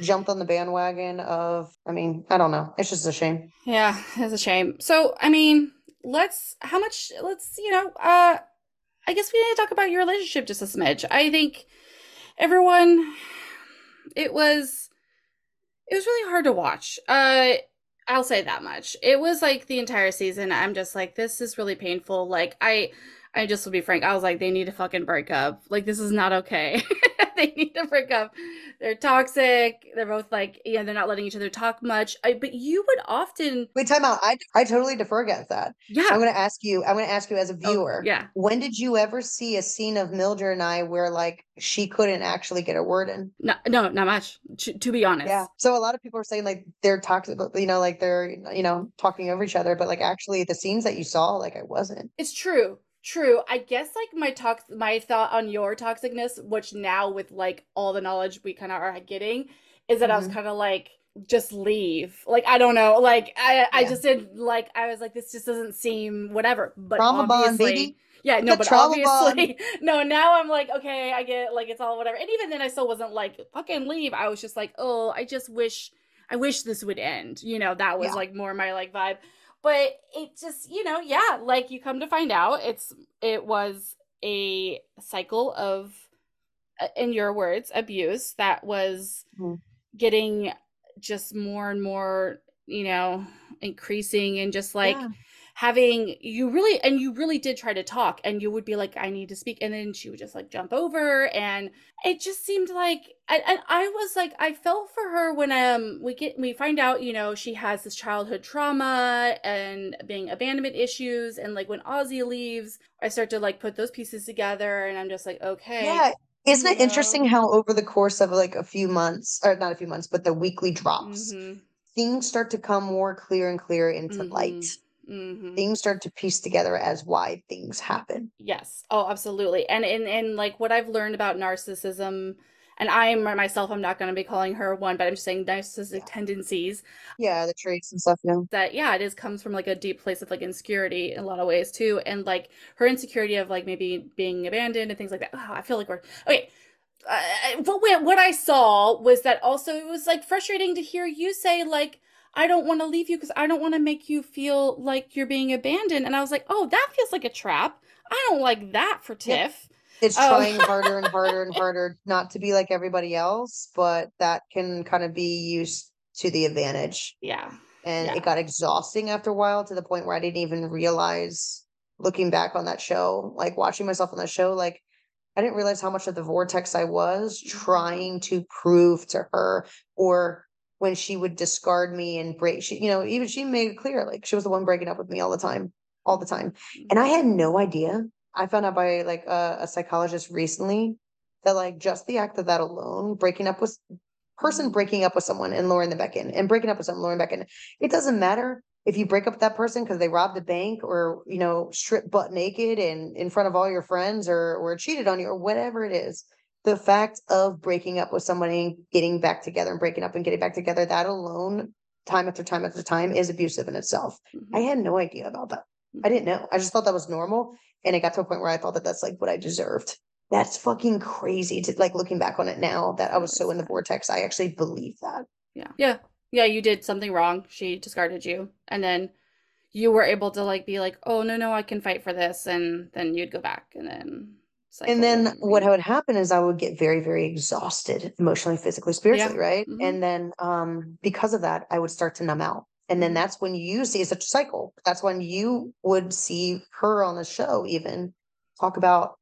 jumped on the bandwagon of I mean, I don't know. It's just a shame. Yeah, it's a shame. So, I mean, let's how much let's, you know, uh I guess we need to talk about your relationship just a smidge. I think everyone, it was, it was really hard to watch. Uh, I'll say that much. It was like the entire season. I'm just like, this is really painful. Like, I, I just will be frank. I was like, they need to fucking break up. Like, this is not okay. they need to break up. They're toxic. They're both like, yeah, they're not letting each other talk much. I, but you would often wait. Time out. I I totally defer against that. Yeah. I'm going to ask you. I'm going to ask you as a oh, viewer. Oh, yeah. When did you ever see a scene of Mildred and I where like she couldn't actually get a word in? No, no, not much. To, to be honest. Yeah. So a lot of people are saying like they're toxic. But you know, like they're you know talking over each other, but like actually the scenes that you saw, like I wasn't. It's true. True. I guess like my talk my thought on your toxicness, which now with like all the knowledge we kind of are getting, is that mm-hmm. I was mm-hmm. kind of like just leave. Like I don't know. Like I yeah. I just did like I was like this just doesn't seem whatever. But Trauma obviously bond, yeah, no, but obviously no, now I'm like okay, I get like it's all whatever. And even then I still wasn't like fucking leave. I was just like, "Oh, I just wish I wish this would end." You know, that was yeah. like more my like vibe but it just you know yeah like you come to find out it's it was a cycle of uh, in your words abuse that was mm-hmm. getting just more and more you know increasing and just like yeah having you really and you really did try to talk and you would be like i need to speak and then she would just like jump over and it just seemed like and, and i was like i felt for her when um we get we find out you know she has this childhood trauma and being abandonment issues and like when Aussie leaves i start to like put those pieces together and i'm just like okay yeah isn't it know? interesting how over the course of like a few months or not a few months but the weekly drops mm-hmm. things start to come more clear and clear into mm-hmm. light Mm-hmm. Things start to piece together as why things happen. Yes. Oh, absolutely. And in and like what I've learned about narcissism, and I'm myself, I'm not going to be calling her one, but I'm just saying narcissistic yeah. tendencies. Yeah, the traits and stuff. Yeah. That yeah, it is comes from like a deep place of like insecurity in a lot of ways too, and like her insecurity of like maybe being abandoned and things like that. Oh, I feel like we're okay. Uh, what what I saw was that also it was like frustrating to hear you say like I don't want to leave you because I don't want to make you feel like you're being abandoned. And I was like, oh, that feels like a trap. I don't like that for Tiff. It's oh. trying harder and harder and harder not to be like everybody else, but that can kind of be used to the advantage. Yeah. And yeah. it got exhausting after a while to the point where I didn't even realize looking back on that show, like watching myself on that show, like I didn't realize how much of the vortex I was mm-hmm. trying to prove to her or when she would discard me and break she you know even she made it clear like she was the one breaking up with me all the time all the time. And i had no idea. I found out by like a, a psychologist recently that like just the act of that alone breaking up with person mm-hmm. breaking up with someone and luring them back in and breaking up with someone luring back in it doesn't matter if you break up with that person because they robbed a bank or you know stripped butt naked and in front of all your friends or or cheated on you or whatever it is the fact of breaking up with somebody, and getting back together and breaking up and getting back together, that alone, time after time after time, is abusive in itself. Mm-hmm. I had no idea about that. I didn't know. I just thought that was normal. And it got to a point where I thought that that's like what I deserved. That's fucking crazy to like looking back on it now that I was so in the vortex. I actually believe that. Yeah. Yeah. Yeah. You did something wrong. She discarded you. And then you were able to like be like, oh, no, no, I can fight for this. And then you'd go back and then and then what would happen is I would get very, very exhausted emotionally, physically, spiritually, yeah. right? Mm-hmm. And then um, because of that, I would start to numb out. And then mm-hmm. that's when you see such a cycle. That's when you would see her on the show, even talk about,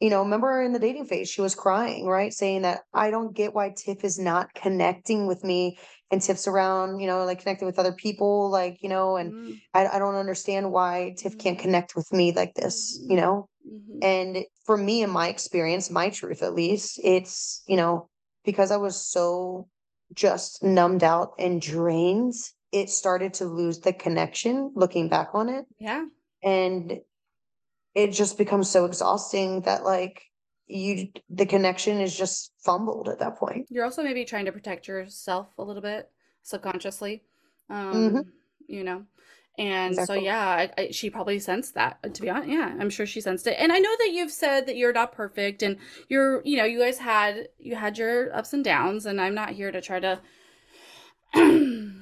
you know, remember in the dating phase, she was crying, right? Saying that I don't get why Tiff is not connecting with me and Tiff's around, you know, like connecting with other people, like, you know, and mm-hmm. I, I don't understand why Tiff can't mm-hmm. connect with me like this, you know? Mm-hmm. And for me, in my experience, my truth at least, it's, you know, because I was so just numbed out and drained, it started to lose the connection looking back on it. Yeah. And it just becomes so exhausting that, like, you the connection is just fumbled at that point. You're also maybe trying to protect yourself a little bit subconsciously. Um, mm-hmm. you know. And exactly. so, yeah, I, I, she probably sensed that. To be honest, yeah, I'm sure she sensed it. And I know that you've said that you're not perfect, and you're, you know, you guys had you had your ups and downs, and I'm not here to try to, you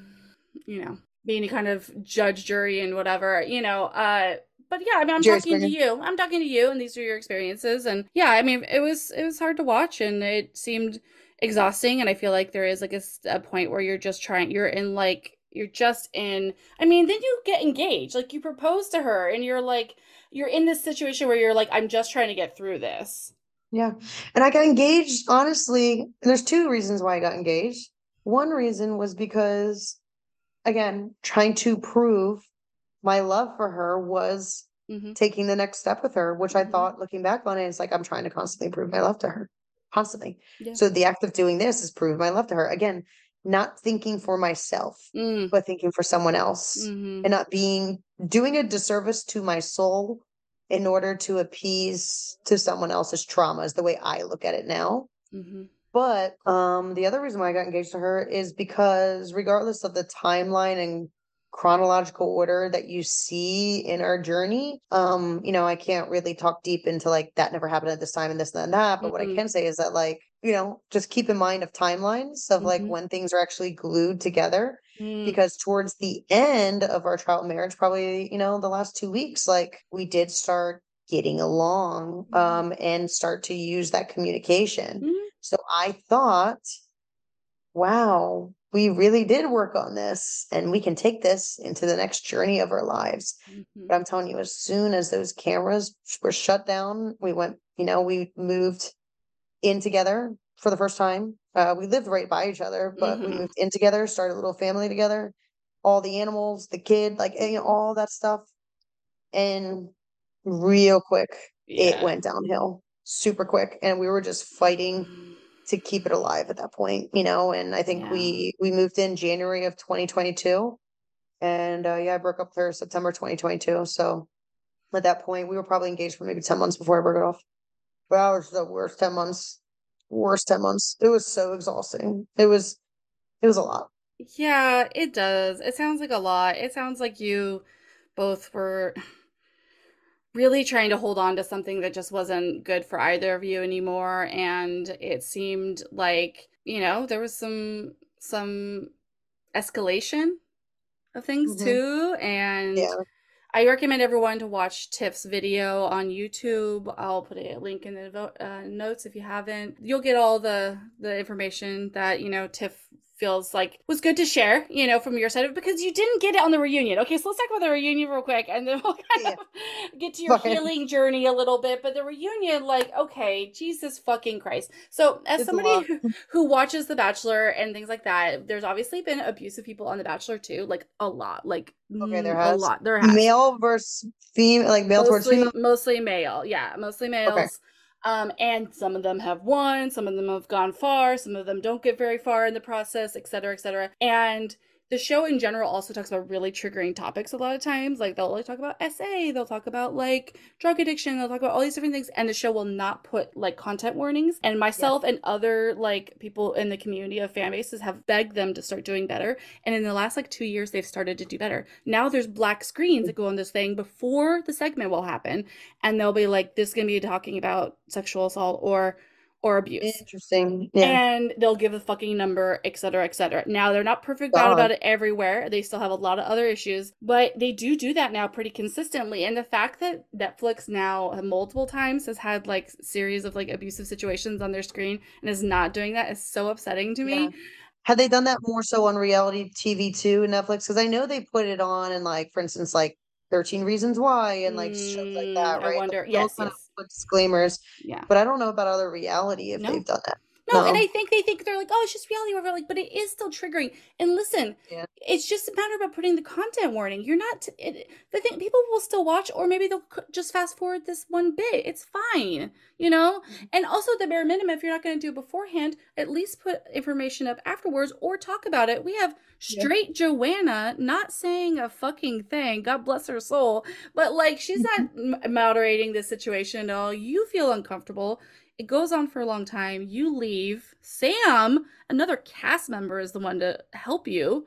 know, be any kind of judge, jury, and whatever, you know. Uh, but yeah, I mean, I'm talking to you. I'm talking to you, and these are your experiences. And yeah, I mean, it was it was hard to watch, and it seemed exhausting. And I feel like there is like a, a point where you're just trying. You're in like you're just in. I mean, then you get engaged. Like you propose to her, and you're like you're in this situation where you're like, I'm just trying to get through this. Yeah. And I got engaged, honestly. And there's two reasons why I got engaged. One reason was because, again, trying to prove my love for her was hmm taking the next step with her, which I Mhm. thought looking back on it, it's like I'm trying to constantly prove my love to her. Constantly. Yeah. So the act of doing this is prove my love to her. Again, not thinking for myself, Mm. but thinking for someone else hmm and not being doing a disservice to my soul in order to appease to someone else's trauma is the way I look at it now. hmm But um the other reason why I got engaged to her is because regardless of the timeline and chronological order that you see in our journey, um, you know, I can't really talk deep into like that never happened at this time and this and that. But what I Mhm. can say is that like, you know, just keep in mind of timelines of like Mhm. when things are actually glued together Mm. because towards the end of our trial marriage, probably, you know, the last two weeks, like we did start getting along Mhm. um and start to use that communication. Mhm. So I thought, wow, we really did work on this and we can take this into the next journey of our lives. Mhm. But I'm telling you, as soon as those cameras were shut down, we went, you know, we moved in together for the first time. Uh, we lived right by each other, but we Mhm. moved in together, started a little family together, all the animals, the kid, like, you know, all that stuff. And real quick, it went downhill super quick. And we were just fighting to keep it alive at that point, you know, and I think Yeah. we we moved in January of 2022 and uh yeah, I broke up with her September 2022. So at that point we were probably engaged for maybe 10 months before I broke it off. But that was the worst 10 months. Worst 10 months. It was so exhausting. It was it was a lot. Yeah, it does. It sounds like a lot. It sounds like you both were really trying to hold on to something that just wasn't good for either of you anymore. And it seemed like, you know, there was some some escalation of things Mhm. too. And Yeah. I recommend everyone to watch Tiff's video on YouTube. I'll put a link in the uh, notes if you haven't. You'll get all the the information that you know Tiff feels like was good to share, you know, from your side of because you didn't get it on the reunion. Okay, so let's talk about the reunion real quick, and then we'll kind Yeah. of get to your healing journey a little bit. But the reunion, like, okay, Jesus fucking Christ. So as It's somebody who, who watches The Bachelor and things like that, there's obviously been abusive people on The Bachelor too, like a lot, like Okay, there mm, a has. lot. There has Male versus female, like male towards female. mostly male yeah mostly males um and some of them have won some of them have gone far some of them don't get very far in the process et cetera et cetera. And the show in general also talks about really triggering topics a lot of times. Like they'll like talk about sa they'll talk about like drug addiction they'll talk about all these different things and the show will not put like content warnings. And myself and other like people in the community of fan bases have begged them to start doing better. And in the last like two years, they've started to do better. Now there's black screens that go on this thing before the segment will happen, and they'll be like, "This is gonna be talking about sexual assault or or abuse." Interesting. Yeah. And they'll give a fucking number, et cetera, et cetera. Now they're not perfect God. about it everywhere. They still have a lot of other issues, but they do do that now pretty consistently. And the fact that Netflix now uh, multiple times has had like series of like abusive situations on their screen and is not doing that is so upsetting to me. Yeah. Had they done that more so on reality TV too, Netflix? Because I know they put it on and like, for instance, like 13 Reasons Why and like shows like Mm, that, I right? wonder. Like, they'll Yes, kind of yes. Disclaimers, Yeah. but I don't know about other reality if No. they've done that. No, and I think they think they're like, oh, it's just reality, whatever. Like, but it is still triggering. And listen, Yeah. it's just a matter about putting the content warning. You're not. It, the thing, people will still watch, or maybe they'll just fast forward this one bit. It's fine, you know. Mhm. And also, the bare minimum, if you're not going to do it beforehand, at least put information up afterwards or talk about it. We have Yeah. straight Joanna not saying a fucking thing. God bless her soul, but like she's not moderating this situation at all. You feel uncomfortable. It goes on for a long time. You leave. Sam, another cast member, is the one to help you.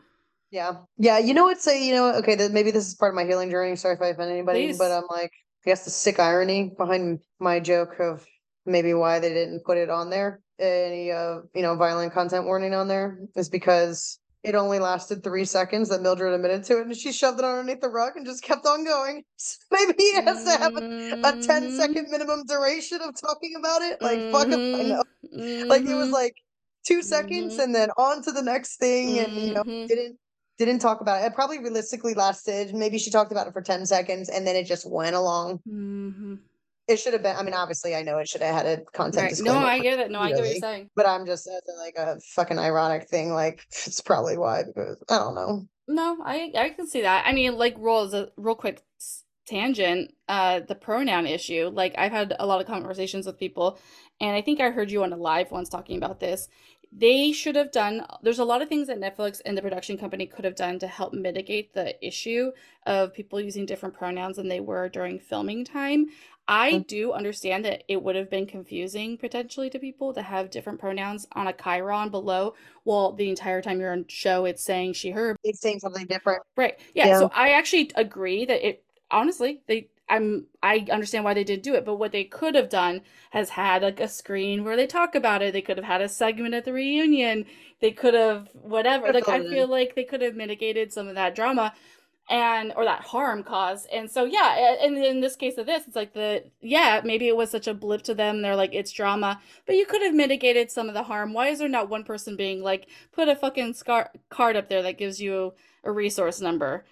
Yeah. Yeah. You know what? Say, you know, okay, that maybe this is part of my healing journey. Sorry if I offend anybody, Please. but I'm like, I guess the sick irony behind my joke of maybe why they didn't put it on there, any uh, you know, violent content warning on there is because it only lasted three seconds that Mildred admitted to it, and she shoved it underneath the rug and just kept on going. Maybe he has to have a, a 10 second Mhm. minimum duration of talking about it. Like, fuck if I know. Mhm. Like it was Mhm. like two seconds and then on to the next thing, and you know, didn't didn't talk about it. It probably realistically lasted. Maybe she talked about it for 10 seconds and then it just went along. Mhm. It should have been. I mean, obviously, I know it should have had a content Right. No, disclaimer. I get it. No, I get what you're really. saying. But I'm just as a, like a fucking ironic thing. Like it's probably why because I don't know. No, I I can see that. I mean, like, roll as a real quick s- tangent, uh, the pronoun issue. Like, I've had a lot of conversations with people, and I think I heard you on a live once talking about this. They should have done, there's a lot of things that Netflix and the production company could have done to help mitigate the issue of people using different pronouns than they were during filming time. I do understand that it would have been confusing potentially to people to have different pronouns on a chyron below. Well, the entire time you're on show, it's saying she, her, It's saying something different. Right. Yeah. Yeah. So I actually agree that it honestly they I'm I understand why they did do it, but what they could have done has had like a screen where they talk about it. They could have had a segment at the reunion. They could have whatever. Like I feel like they could have mitigated some of that drama and or that harm caused. And so yeah, and in this case of this, it's like the yeah, maybe it was such a blip to them. They're like it's drama, but you could have mitigated some of the harm. Why is there not one person being like put a fucking scar- card up there that gives you a resource number?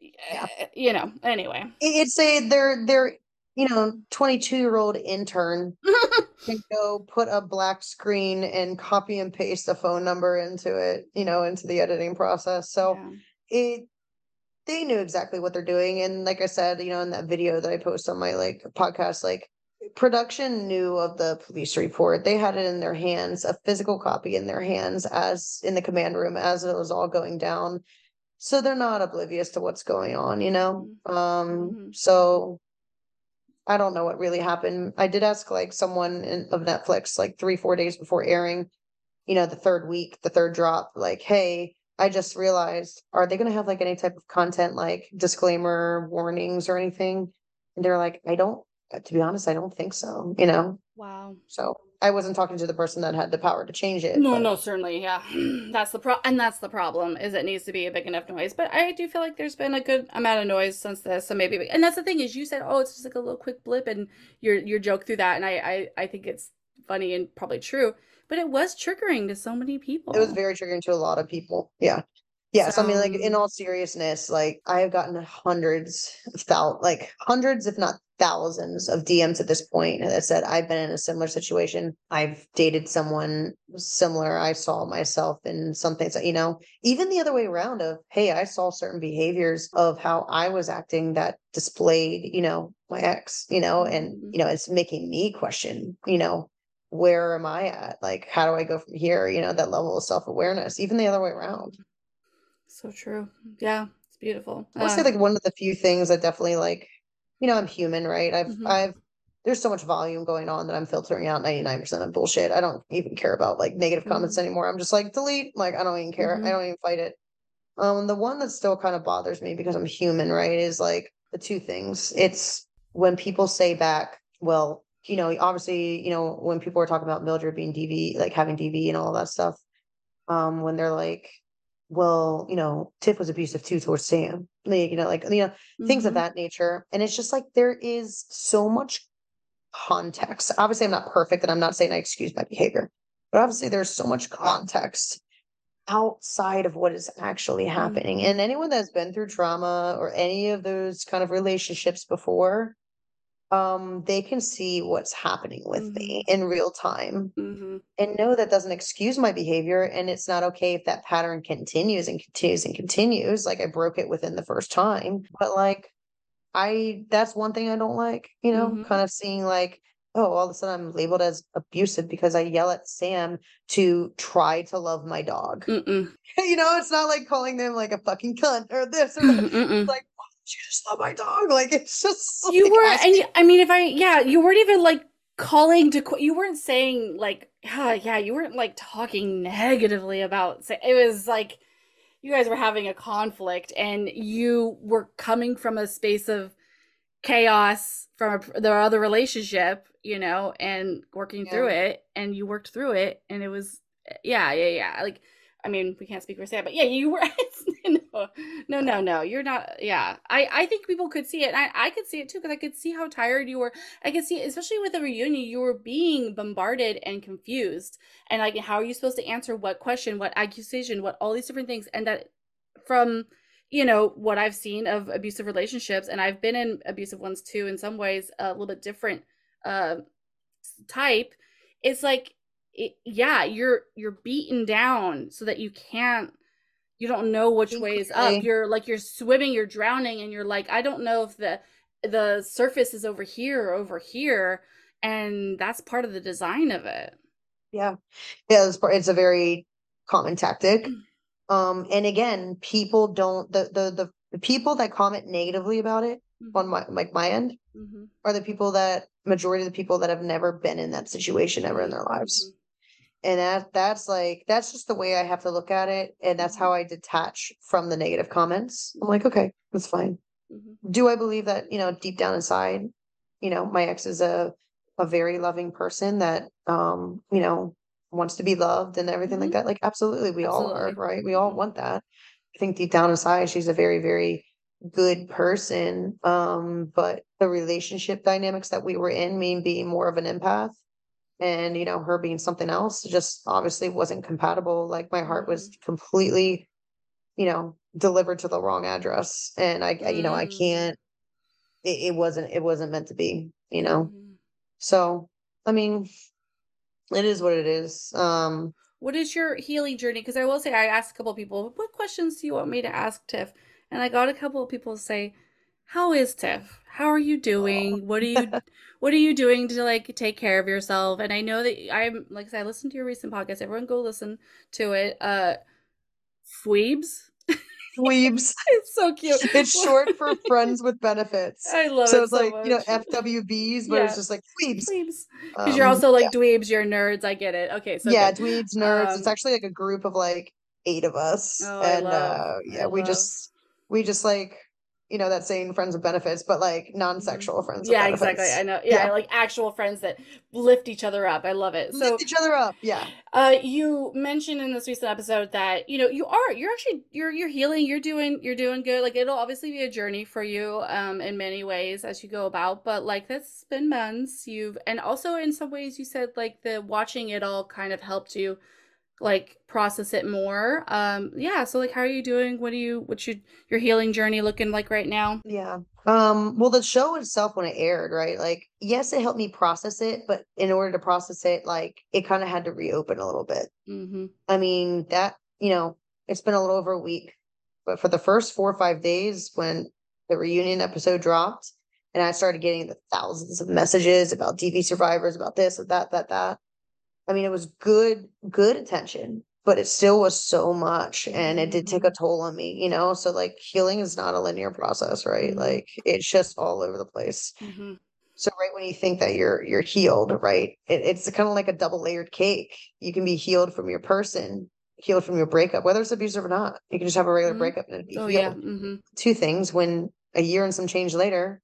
Yeah. Uh, You know, anyway. It's a their their you know 22 year old intern can go put a black screen and copy and paste a phone number into it. You know, into the editing process. So Yeah. it they knew exactly what they're doing and like i said you know in that video that i post on my like podcast like production knew of the police report. They had it in their hands a physical copy in their hands as in the command room as it was all going down. So they're not oblivious to what's going on you know? Um Mhm. so i don't know what really happened. I did ask like someone in, of netflix like three four days before airing you know the third week the third drop like hey I just realized, are they going to have like any type of content like disclaimer warnings or anything? And they're like, I don't, uh, to be honest, I don't think so, you know? Wow. So I wasn't talking to the person that had the power to change it. No, but no, certainly, yeah. That's the pro, and that's the problem is it needs to be a big enough noise. But I do feel like there's been a good amount of noise since this, so maybe. And that's the thing is, you said, oh, it's just like a little quick blip, and your your joke through that, and I I I think it's funny and probably true, but it was triggering to so many people. It was very triggering to a lot of people. Yeah. Yeah. So, I mean, like, in all seriousness, like, I have gotten hundreds of thou, like, hundreds, if not thousands of DMs at this point that said, I've been in a similar situation. I've dated someone similar. I saw myself in something, so, you know, even the other way around of, hey, I saw certain behaviors of how I was acting that displayed, you know, my ex, you know, and, Mhm. you know, it's making me question, you know, where am I at? Like, how do I go from here? You know, that level of self awareness, even the other way around. So true. Yeah, it's beautiful. I would say like one of the few things that definitely like, you know, I'm human, right? I've Mhm. I've there's so much volume going on that I'm filtering out 99% of bullshit. I don't even care about like negative comments Mhm. anymore. I'm just like delete. Like I don't even care. Mhm. I don't even fight it. Um, the one that still kind of bothers me because I'm human, right? Is like the two things. It's when people say back, well, you know, obviously, you know, when people are talking about Mildred being DV, like having DV and all that stuff, um, when they're like, well, you know, Tiff was abusive too towards Sam, like, you know, like, you know, things of mhm. that nature. And it's just like there is so much context. Obviously, I'm not perfect and I'm not saying I excuse my behavior, but obviously there's so much context outside of what is actually happening. Mhm. And anyone that's been through trauma or any of those kind of relationships before, um, they can see what's happening with me in real time Mhm. and know that doesn't excuse my behavior and it's not okay if that pattern continues and continues and continues like i broke it within the first time but like i that's one thing i don't like you know Mhm. kind of seeing like oh all of a sudden i'm labeled as abusive because i yell at sam to try to love my dog. You know it's not like calling them like a fucking cunt or this or that. It's like you just love my dog like it's just you like, were asking- and i mean if i yeah you weren't even like calling to qu- you weren't saying like yeah yeah you weren't like talking negatively about it was like you guys were having a conflict and you were coming from a space of chaos from a, the other relationship you know and working through it and you worked through it and it was yeah yeah yeah like I mean, we can't speak for Sam, but yeah, you were. no, no, no, no, you're not. Yeah, I, I think people could see it. I, I could see it too because I could see how tired you were. I could see, especially with the reunion, you were being bombarded and confused, and like, how are you supposed to answer what question, what accusation, what all these different things, and that from you know what I've seen of abusive relationships, and I've been in abusive ones too. In some ways, a little bit different uh, type. It's like it, yeah, you're you're beaten down so that you can't you don't know which way is up. You're like you're swimming, you're drowning, and you're like, I don't know if the the surface is over here or over here. And that's part of the design of it. Yeah. Yeah, it's, it's a very common tactic. Mm. Um, and again, people don't the the the, the people that comment negatively about it mm-hmm. on my like my end mm-hmm. are the people that majority of the people that have never been in that situation ever in their lives. Mm-hmm and that that's like that's just the way i have to look at it and that's how i detach from the negative comments i'm like okay that's fine mm-hmm. do i believe that you know deep down inside you know my ex is a a very loving person that um you know wants to be loved and everything mm-hmm. like that like absolutely we absolutely. all are right we all mm-hmm. want that i think deep down inside she's a very very good person um but the relationship dynamics that we were in me being more of an empath and you know her being something else just obviously wasn't compatible like my heart was mm-hmm. completely you know delivered to the wrong address and i mm. you know i mm. can't it, it, wasn't it wasn't meant to be you know mm. so i mean it is what it is um what is your healing journey because i will say i asked a couple people what questions do you want me to ask tiff and i got a couple of people say how is tiff how are you doing? What are you what are you doing to like take care of yourself? And I know that I'm like I said, I listened to your recent podcast. Everyone go listen to it. Uh Fweebs. Fweebs. it's so cute. It's short for friends with benefits. I love so it. So it's like, much. you know, FWBs, but yeah. it's just like Fweebs. Because um, you're also like yeah. dweebs, you're nerds. I get it. Okay. So Yeah, good. dweebs, nerds. Um, it's actually like a group of like eight of us. Oh, and love, uh yeah, I we love. just we just like you know that saying friends with benefits but like non-sexual mm-hmm. friends yeah exactly. I know. Yeah, yeah, like actual friends that lift each other up. I love it. So lift each other up yeah. Uh you mentioned in this recent episode that you know you are you're actually you're you're healing you're doing you're doing good. Like it'll obviously be a journey for you um in many ways as you go about but like that's been months. You've and also in some ways you said like the watching it all kind of helped you like process it more. Um yeah so like how are you doing? What do you what's your your healing journey looking like right now? Yeah. Um well the show itself when it aired right like yes it helped me process it but in order to process it like it kind of had to reopen a little bit. Mm-hmm. i mean that you know it's been a little over a week but for the first four or five days when the reunion episode dropped and i started getting the thousands of messages about dv survivors about this that that that I mean, it was good, good attention, but it still was so much and it did take a mm-hmm. toll on me, you know? So, like, healing is not a linear process, right? Mm-hmm. Like, it's just all over the place. Mm-hmm. So, right when you think that you're you're healed, right? It, it's kind of like a double layered cake. You can be healed from your person, healed from your breakup, whether it's abusive or not. You can just have a regular mm-hmm. breakup and be oh, healed. Yeah. Mm-hmm. Two things: when a year and some change later,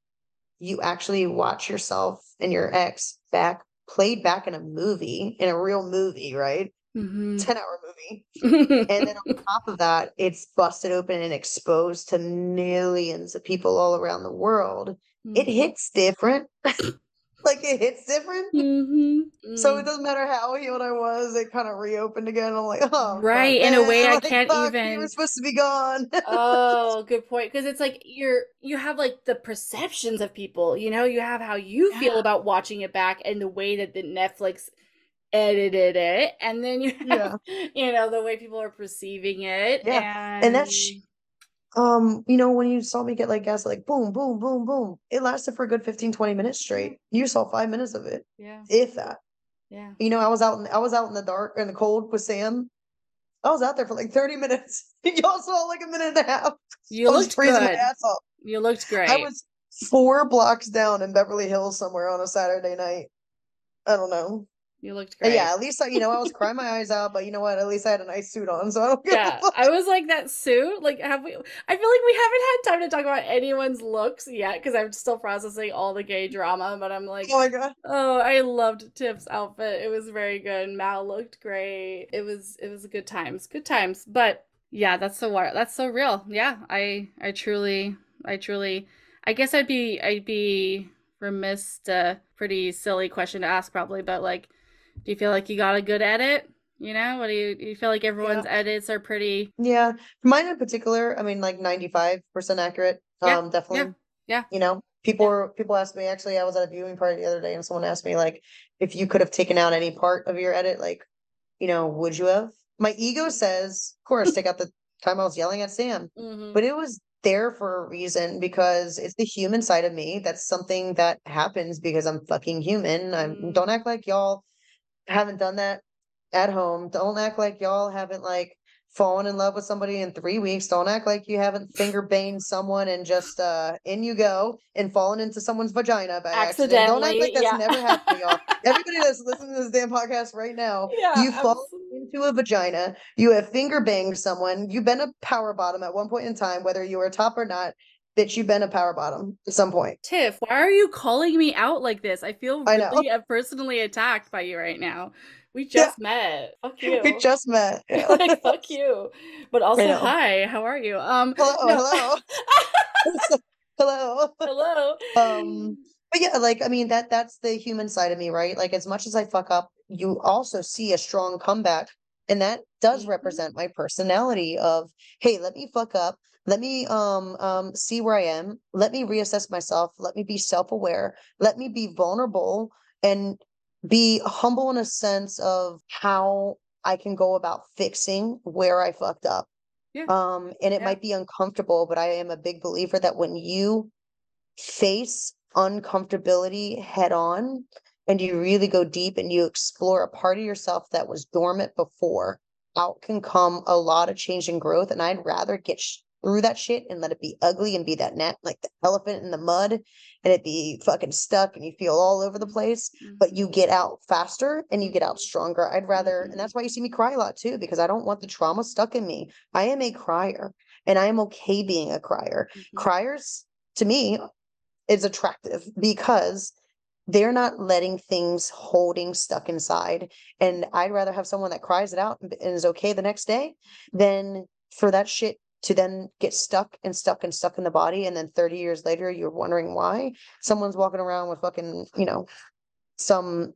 you actually watch yourself and your ex back played back in a movie, in a real movie, right? Mm-hmm. 10 hour movie. and then on top of that, it's busted open and exposed to millions of people all around the world. Mm-hmm. It hits different. like it hits different. Mm-hmm. So it mm. doesn't matter how healed I was, it kind of reopened again. I'm like, oh, right. In a way, I can't fuck, even. You were supposed to be gone. oh, good point. Because it's like you're you have like the perceptions of people. You know, you have how you yeah. feel about watching it back, and the way that the Netflix edited it, and then you have, yeah. you know, the way people are perceiving it. Yeah, and, and that's um, you know, when you saw me get like gas, like boom, boom, boom, boom, it lasted for a good 15, 20 minutes straight. You saw five minutes of it. Yeah. If that. Yeah. You know, I was out in I was out in the dark in the cold with Sam. I was out there for like 30 minutes. Y'all saw like a minute and a half. You looked good. You looked great. I was four blocks down in Beverly Hills somewhere on a Saturday night. I don't know. You looked uh, great. yeah, at least I, you know, I was crying my eyes out, but you know what? At least I had a nice suit on, so I don't Yeah. I was like that suit. Like, have we? I feel like we haven't had time to talk about anyone's looks yet because I'm still processing all the gay drama. But I'm like, Oh my god. oh, I loved Tiff's outfit. It was very good. Mal looked great. It was it was good times, good times. But yeah, that's so that's so real. Yeah, I I truly I truly I guess I'd be I'd be remiss. To, pretty silly question to ask probably, but like, do you feel like you got a good edit? You know, what do you, you feel like everyone's edits are pretty? Yeah. Mine in particular, I mean like 95% accurate. Yeah, Um, definitely. yeah. You know, people were people asked me actually, I was at a viewing party the other day and someone asked me like if you could have taken out any part of your edit, like, you know, would you have? My ego says, of course, take out the time I was yelling at Sam. Mhm. But it was there for a reason because it's the human side of me. That's something that happens because I'm fucking human. I'm Mm. don't act like y'all haven't done that at home. Don't act like y'all haven't like fallen in love with somebody in three weeks. Don't act like you haven't finger banged someone and just uh in you go and fallen into someone's vagina by accident. Don't act like that's yeah. never happened to y'all. Everybody that's listening to this damn podcast right now, Yeah, you fall into a vagina, you have finger banged someone, you've been a power bottom at one point in time, whether you were top or not, that you've been a power bottom at some point. Tiff, why are you calling me out like this? I feel I really uh, personally attacked by you right now. We Yeah. just met. Fuck you. We just met. like fuck you. But also hi, how are you? Um Hello, no. hello. Hello. Hello. Um, But yeah, like I mean that that's the human side of me, right? Like as much as I fuck up, you also see a strong comeback. And that does Mhm. represent my personality of, hey, let me fuck up. Let me um um see where I am. Let me reassess myself. Let me be self-aware. Let me be vulnerable and be humble in a sense of how I can go about fixing where I fucked up. Yeah. Um, and it Yeah. might be uncomfortable, but I am a big believer that when you face uncomfortability head on and you really go deep and you explore a part of yourself that was dormant before, out can come a lot of change and growth. And I'd rather get sh- through that shit and let it be ugly and be that net like the elephant in the mud and it be fucking stuck and you feel all over the place, but you mm-hmm. get out faster and you get out mm-hmm. stronger. I'd rather, and mm-hmm. that's why you see me cry a lot too, because I don't want the trauma stuck in me. I am a crier and I am okay being a crier. Mhm. Criers to me is attractive because they're not letting things holding stuck inside. And I'd rather have someone that cries it out and is okay the next day than for that shit to then get stuck and stuck and stuck in the body. And then 30 years later, you're wondering why someone's walking around with fucking, you know, some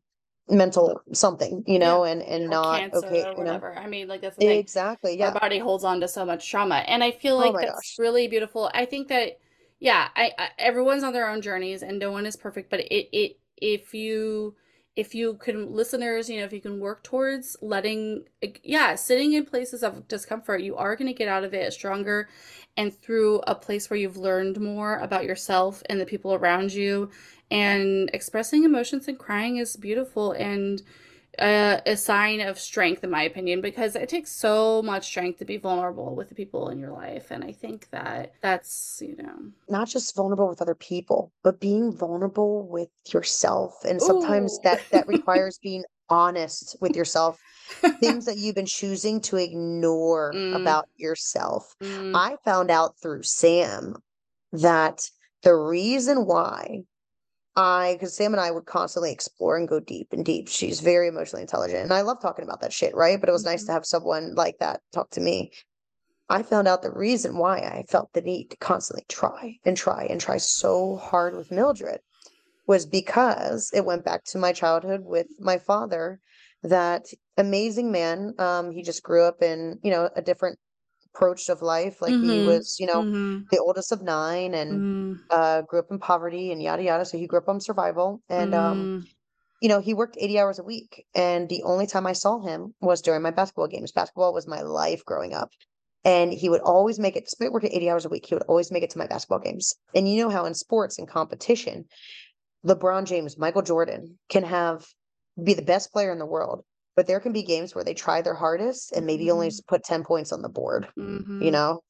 mental something, you know, and, and or not cancer okay, or you know. I mean, like that's. Exactly. Our Yeah. body holds on to so much trauma, and I feel Oh like my that's gosh. really beautiful. I think that yeah, I, I everyone's on their own journeys, and no one is perfect. But it it if you if you can listeners you know if you can work towards letting yeah sitting in places of discomfort you are going to get out of it stronger and through a place where you've learned more about yourself and the people around you. And expressing emotions and crying is beautiful and uh, a sign of strength in my opinion because it takes so much strength to be vulnerable with the people in your life and i think that that's you know Not just vulnerable with other people, but being vulnerable with yourself. And sometimes that that requires being honest with yourself. Things that you've been choosing to ignore Mm. about yourself. Mm, I found out through Sam that the reason why I, because Sam and I would constantly explore and go deep and deep. She's very emotionally intelligent, and I love talking about that shit, right? But it was nice to have someone like that talk to me. I found out the reason why I felt the need to constantly try and try and try so hard with Mildred was because it went back to my childhood with my father, that amazing man. Um, he just grew up in, you know, a different approach of life. Like he Mhm. was, you know, mhm, the oldest of nine and mm, uh grew up in poverty and yada yada. So he grew up on survival. And um, mm, you know, he worked 80 hours a week. And the only time I saw him was during my basketball games. Basketball was my life growing up. And he would always make it, despite working 80 hours a week, he would always make it to my basketball games. And you know how in sports and competition, LeBron James, Michael Jordan can have be the best player in the world, but there can be games where they try their hardest and maybe only Mhm. s- put 10 points on the board, you mhm. know?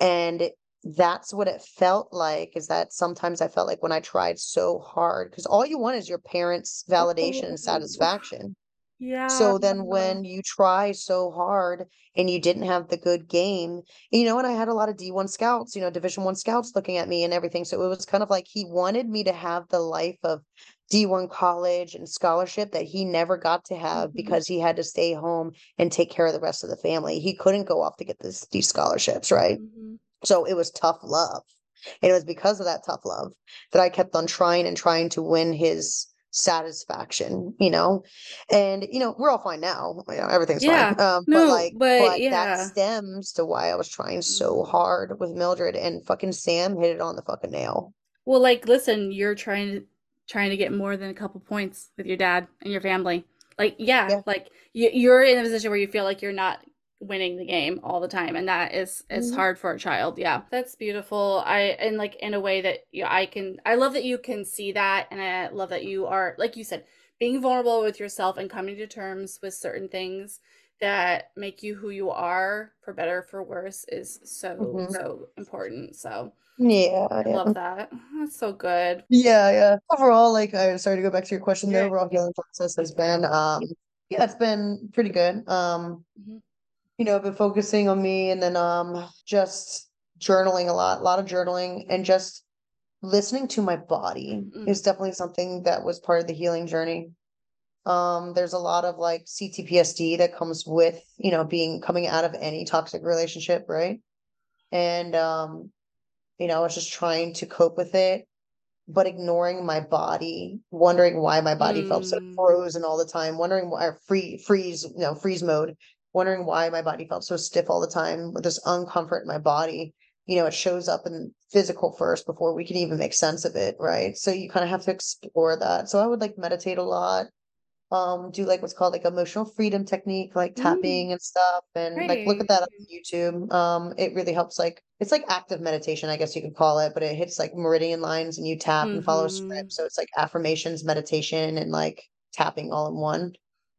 And that's what it felt like is that sometimes I felt like when I tried so hard, because all you want is your parents' validation and satisfaction. Yeah. So then when you try so hard and you didn't have the good game, you know, and I had a lot of D1 scouts, you know, Division 1 scouts looking at me and everything. So it was kind of like he wanted me to have the life of D1 college and scholarship that he never got to have Mhm. because he had to stay home and take care of the rest of the family. He couldn't go off to get this these scholarships, right? Mhm. So it was tough love. And it was because of that tough love that I kept on trying and trying to win his satisfaction, you know? And, you know, we're all fine now. You know, everything's Yeah. fine. Um, but like, but but that stems to why I was trying so Mhm. hard with Mildred and fucking Sam hit it on the fucking nail. Well, like, listen, you're trying to trying to get more than a couple points with your dad and your family. Like, yeah, Yeah. like you you're in a position where you feel like you're not winning the game all the time, and that is is Mhm. hard for a child. Yeah, that's beautiful. I and like in a way that you I can I love that you can see that, and I love that you are like you said, being vulnerable with yourself and coming to terms with certain things that make you who you are, for better or for worse, is so Mhm. so important. So. Yeah, I yeah. love that. That's so good. Yeah, yeah. Overall, like, I sorry to go back to your question. The overall healing process has been, um, yeah, it's been pretty good. Um, Mhm. you know, been focusing on me and then, um, just journaling a lot, a lot of journaling and just listening to my body Mm. is definitely something that was part of the healing journey. Um, there's a lot of like CTPSD that comes with, you know, being coming out of any toxic relationship, right? And, um, you know, I was just trying to cope with it but ignoring my body, wondering why my body felt so Mm. frozen all the time, wondering why free freeze, you know, freeze mode, wondering why my body felt so stiff all the time with this uncomfort in my body. You know, it shows up in physical first before we can even make sense of it, right? So you kind of have to explore that. So I would like meditate a lot, um, do like what's called like emotional freedom technique, like Mm. tapping and stuff, and like look at that on YouTube. Um, it really helps like it's like active meditation, I guess you could call it, but it hits like meridian lines and you tap and follow a script. So it's like affirmations, meditation, and like tapping all in one.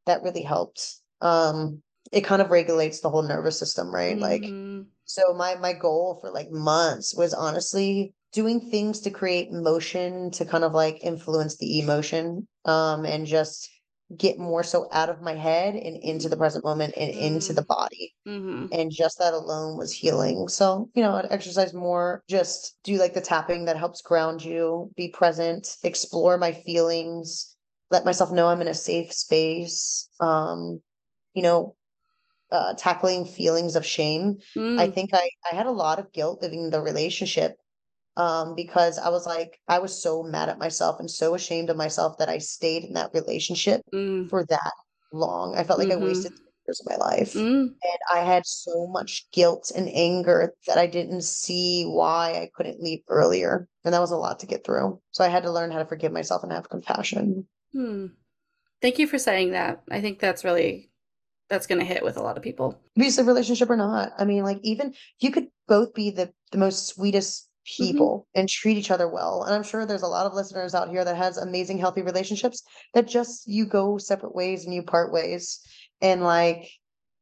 That really helps. Um, it kind of regulates the whole nervous system, right? Like Mhm. so my my goal for like months was honestly doing things to create motion to kind of like influence the emotion um and just get more so out of my head and into the present moment and into the Mm. body. Mhm. And just that alone was healing. So, you know, I'd exercise more, just do like the tapping that helps ground you, be present, explore my feelings, let myself know I'm in a safe space. Um, you know, uh, tackling feelings of shame. I Mm. think I, I had a lot of guilt living the relationship um, because I was like, I was so mad at myself and so ashamed of myself that I stayed in that relationship Mm. for that long. I felt like I wasted years of my life. Mm. And I had so much guilt and anger that I didn't see why I couldn't leave earlier. And that was a lot to get through. So I had to learn how to forgive myself and have compassion. Hmm. Thank you for saying that. I think that's really that's gonna hit with a lot of people. abusive relationship or not. I mean, like even you could both be the the most sweetest Mhm. people and treat each other well. And I'm sure there's a lot of listeners out here that has amazing healthy relationships that just you go separate ways and you part ways. And like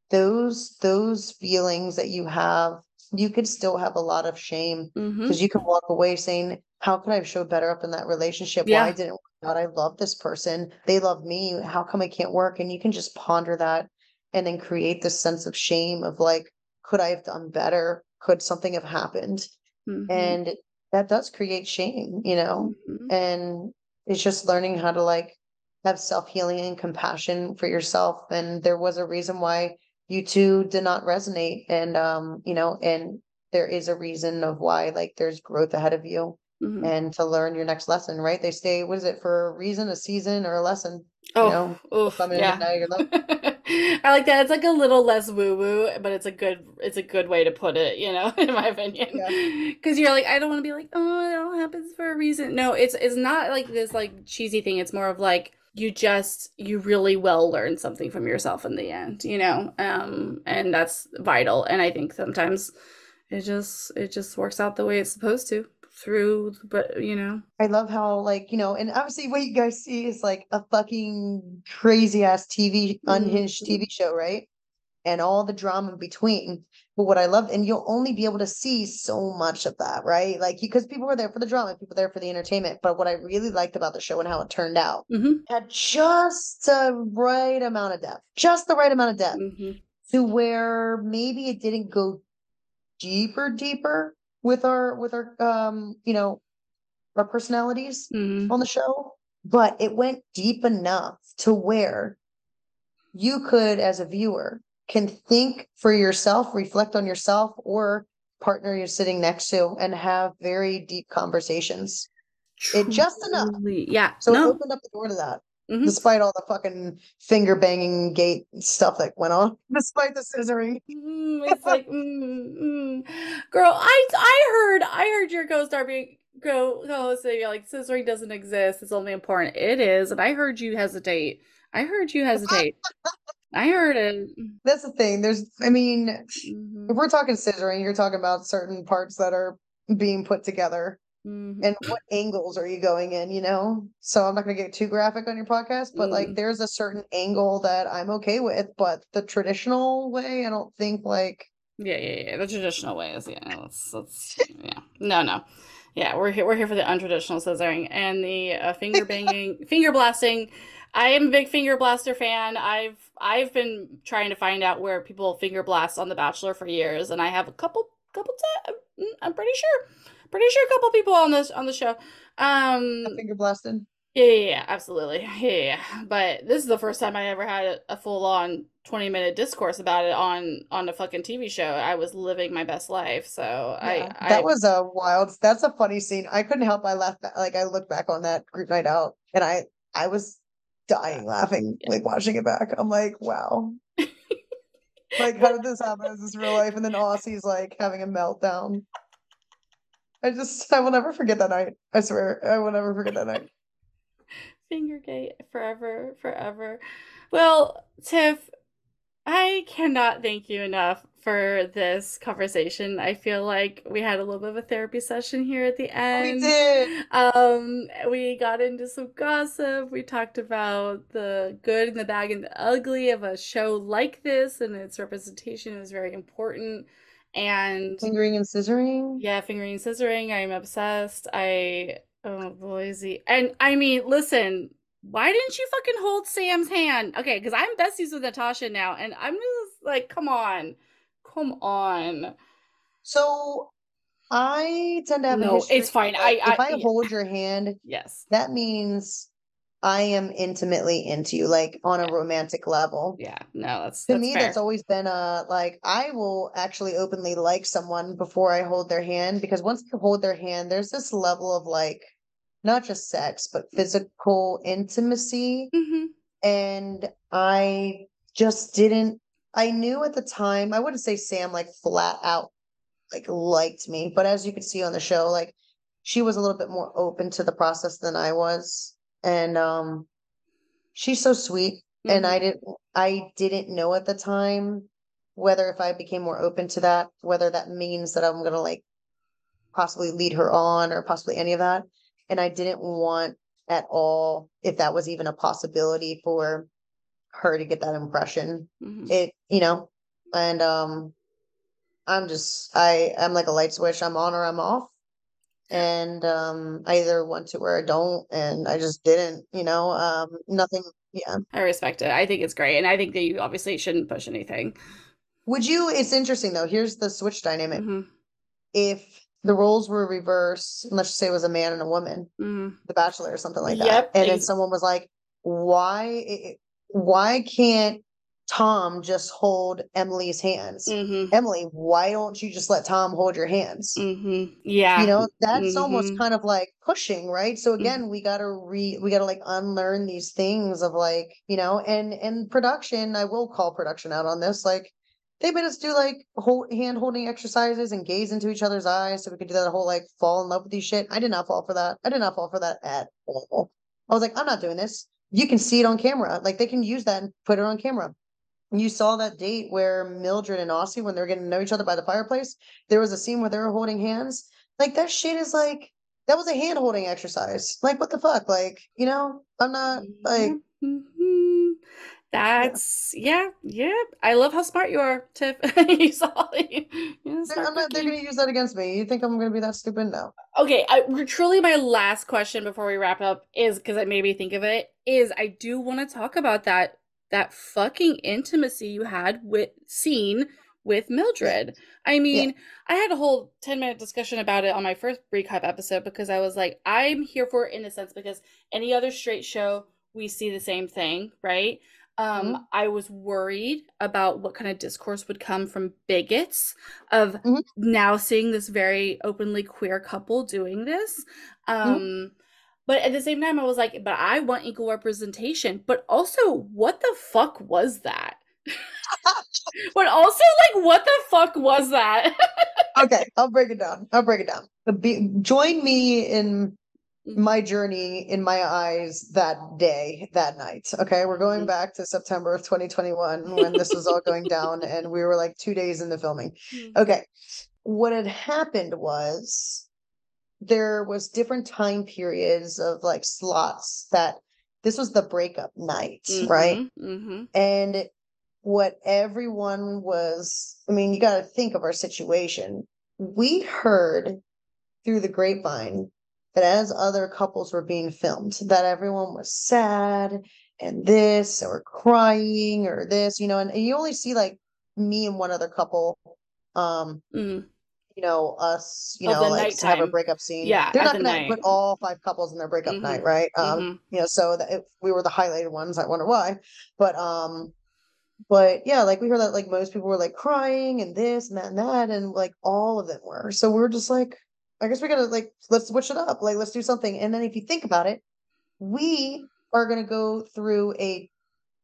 those those feelings that you have, you could still have a lot of shame because you can walk away saying, How could I have showed better up in that relationship? Why Yeah. didn't it work? I love this person. They love me. How come it can't work? And you can just ponder that and then create this sense of shame of like, could I have done better? Could something have happened? Mhm. And that does create shame, you know? Mhm. And it's just learning how to like have self-healing and compassion for yourself. And there was a reason why you two did not resonate. And um, you know, and there is a reason of why like there's growth ahead of you Mhm. and to learn your next lesson, right? They stay, what is it, for a reason, a season, or a lesson? You Oh, know, oof, yeah. and now you're I like that. It's like a little less woo-woo, but it's a good it's a good way to put it, you know, in my opinion. Yeah. Because you're like, I don't want to be like, oh, it all happens for a reason. No, it's it's not like this like cheesy thing. It's more of like you just you really will learn something from yourself in the end, you know. Um, and that's vital. And I think sometimes it just it just works out the way it's supposed to through, but you know. I love how like, you know, and obviously what you guys see is like a fucking crazy ass TV unhinged Mhm. TV show, right? and all the drama in between. But what I love, and you'll only be able to see so much of that, right? Like, because people were there for the drama, people were there for the entertainment. But what I really liked about the show and how it turned out hmm had just the right amount of depth, just the right amount of depth hmm to where maybe it didn't go deeper, deeper with our with our um, you know, our personalities hmm on the show, but it went deep enough to where you could, as a viewer, can think for yourself, reflect on yourself, or partner you're sitting next to and have very deep conversations. It just enough. Yeah. So it no. opened up the door to that, Mhm. despite all the fucking finger banging gate stuff that went on, despite the scissoring. Mm, it's like, mm, mm. girl, I I heard I heard your co-star being co co-host saying like scissoring doesn't exist. It's only important. It is, and I heard you hesitate. I heard you hesitate. I heard it. That's the thing. There's, I mean, if we're talking scissoring, you're talking about certain parts that are being put together. Mhm. and what angles are you going in you know so i'm not going to get too graphic on your podcast but like Mm. there's a certain angle that i'm okay with but the traditional way i don't think like Yeah, yeah, yeah. The traditional way is Yeah, let's let's yeah. No, no. Yeah, we're here. We're here for the untraditional scissoring and the uh, finger banging, finger blasting. I am a big finger blaster fan. I've I've been trying to find out where people finger blast on The Bachelor for years, and I have a couple couple. T- I'm pretty sure, pretty sure a couple people on this on the show. Um, finger blasted yeah, yeah, yeah, absolutely. Yeah, yeah, yeah. But this is the first time I ever had a, full on 20 minute discourse about it on on a fucking TV show. I was living my best life. So yeah, I, that I was a wild that's a funny scene i couldn't help i laughed like i looked back on that group night out and i i was dying laughing like watching it back i'm like wow like how did this happen is this real life and then Aussie's like having a meltdown i just i will never forget that night i swear i will never forget that night Fingergate forever, forever. Well, Tiff, I cannot thank you enough for this conversation. I feel like we had a little bit of a therapy session here at the end. we did Um, we got into some gossip. We talked about the good and the bad and the ugly of a show like this, and its representation is very important. And fingering and scissoring yeah, fingering and scissoring, I'm obsessed. I oh Boise. And I mean, listen, why didn't you fucking hold Sam's hand? Okay, because I'm besties with Natasha now, and I'm just like, come on. Come on. So I tend to have No, it's fine. of, I- if I- I yeah. hold your hand, Yes. that means I am intimately into you, like on a romantic level. Yeah, no, that's To that's me, fair. that's always been a like I will actually openly like someone before I hold their hand because once you hold their hand, there's this level of like not just sex, but physical intimacy. hmm And I just didn't, I knew at the time, I wouldn't say Sam like flat out like liked me, but as you could see on the show, like she was a little bit more open to the process than I was. And um she's so sweet. And Mm-hmm. I didn't I didn't know at the time whether if I became more open to that, whether that means that I'm gonna like possibly lead her on or possibly any of that. And I didn't want at all if that was even a possibility for her to get that impression. hmm It, you know, and um I'm just I I'm like a light switch. I'm on or I'm off. And um I either want to or I don't. And I just didn't, you know, um nothing yeah. I respect it. I think it's great, and I think that you obviously shouldn't push anything. Would you it's interesting though. Here's the switch dynamic. hmm If the roles were reversed, and let's just say it was a man and a woman, hmm The Bachelor or something like that. Yep, And then someone was like, why why can't Tom just hold Emily's hands? hmm Emily, why don't you just let Tom hold your hands? hmm Yeah. You know, that's almost Mhm. kind of like pushing, right? So Mhm. again, we gotta re we gotta like unlearn these things of like, you know, and and production, I will call production out on this, like they made us do like hold hand holding exercises and gaze into each other's eyes so we could do that whole like fall in love with these shit. I did not fall for that. I did not fall for that at all. I was like, I'm not doing this. You can see it on camera. Like they can use that and put it on camera. You saw that date where Mildred and Aussie, when they were getting to know each other by the fireplace, there was a scene where they were holding hands. Like that shit is like that was a hand holding exercise. Like what the fuck? Like, you know, I'm not like Mhm. That's yeah, yeah. I love how smart you are, Tiff. you saw you, you They're, I'm not, they're gonna use that against me. You think I'm gonna be that stupid? No. Okay, I, truly, my last question before we wrap up is because it made me think of it. Is I do want to talk about that that fucking intimacy you had with seen with Mildred. I mean, yeah. I had a whole 10 minute discussion about it on my first recap episode because I was like, I'm here for it in a sense because any other straight show, we see the same thing, right? Um, mm-hmm. I was worried about what kind of discourse would come from bigots of mm-hmm. now seeing this very openly queer couple doing this. Mm-hmm. Um, mm-hmm. But at the same time, I was like, but I want equal representation. But also, what the fuck was that? but also, like, what the fuck was that? okay, I'll break it down. I'll break it down. Be, join me in mm-hmm. my journey in my eyes that day, that night. Okay, we're going mm-hmm. back to September of 2021 when this was all going down, and we were like two days in the filming. Mm-hmm. Okay, what had happened was there was different time periods of like slots that this was the breakup night, mm-hmm. right? Mm-hmm. And what everyone was, I mean, you got to think of our situation. We heard through the grapevine that as other couples were being filmed, that everyone was sad and this or crying or this, you know, and, and you only see like me and one other couple, um, mm. You know, us, you know, like to have a breakup scene. Yeah, they're not the going to put all five couples in their breakup mm-hmm. night, right? Um, mm-hmm. you know, so that if we were the highlighted ones, I wonder why, but um, but yeah, like we heard that like most people were like crying and this and that and that, and like all of them were. So we're just like, I guess we gotta like let's switch it up. Like let's do something. And then if you think about it, we are gonna go through a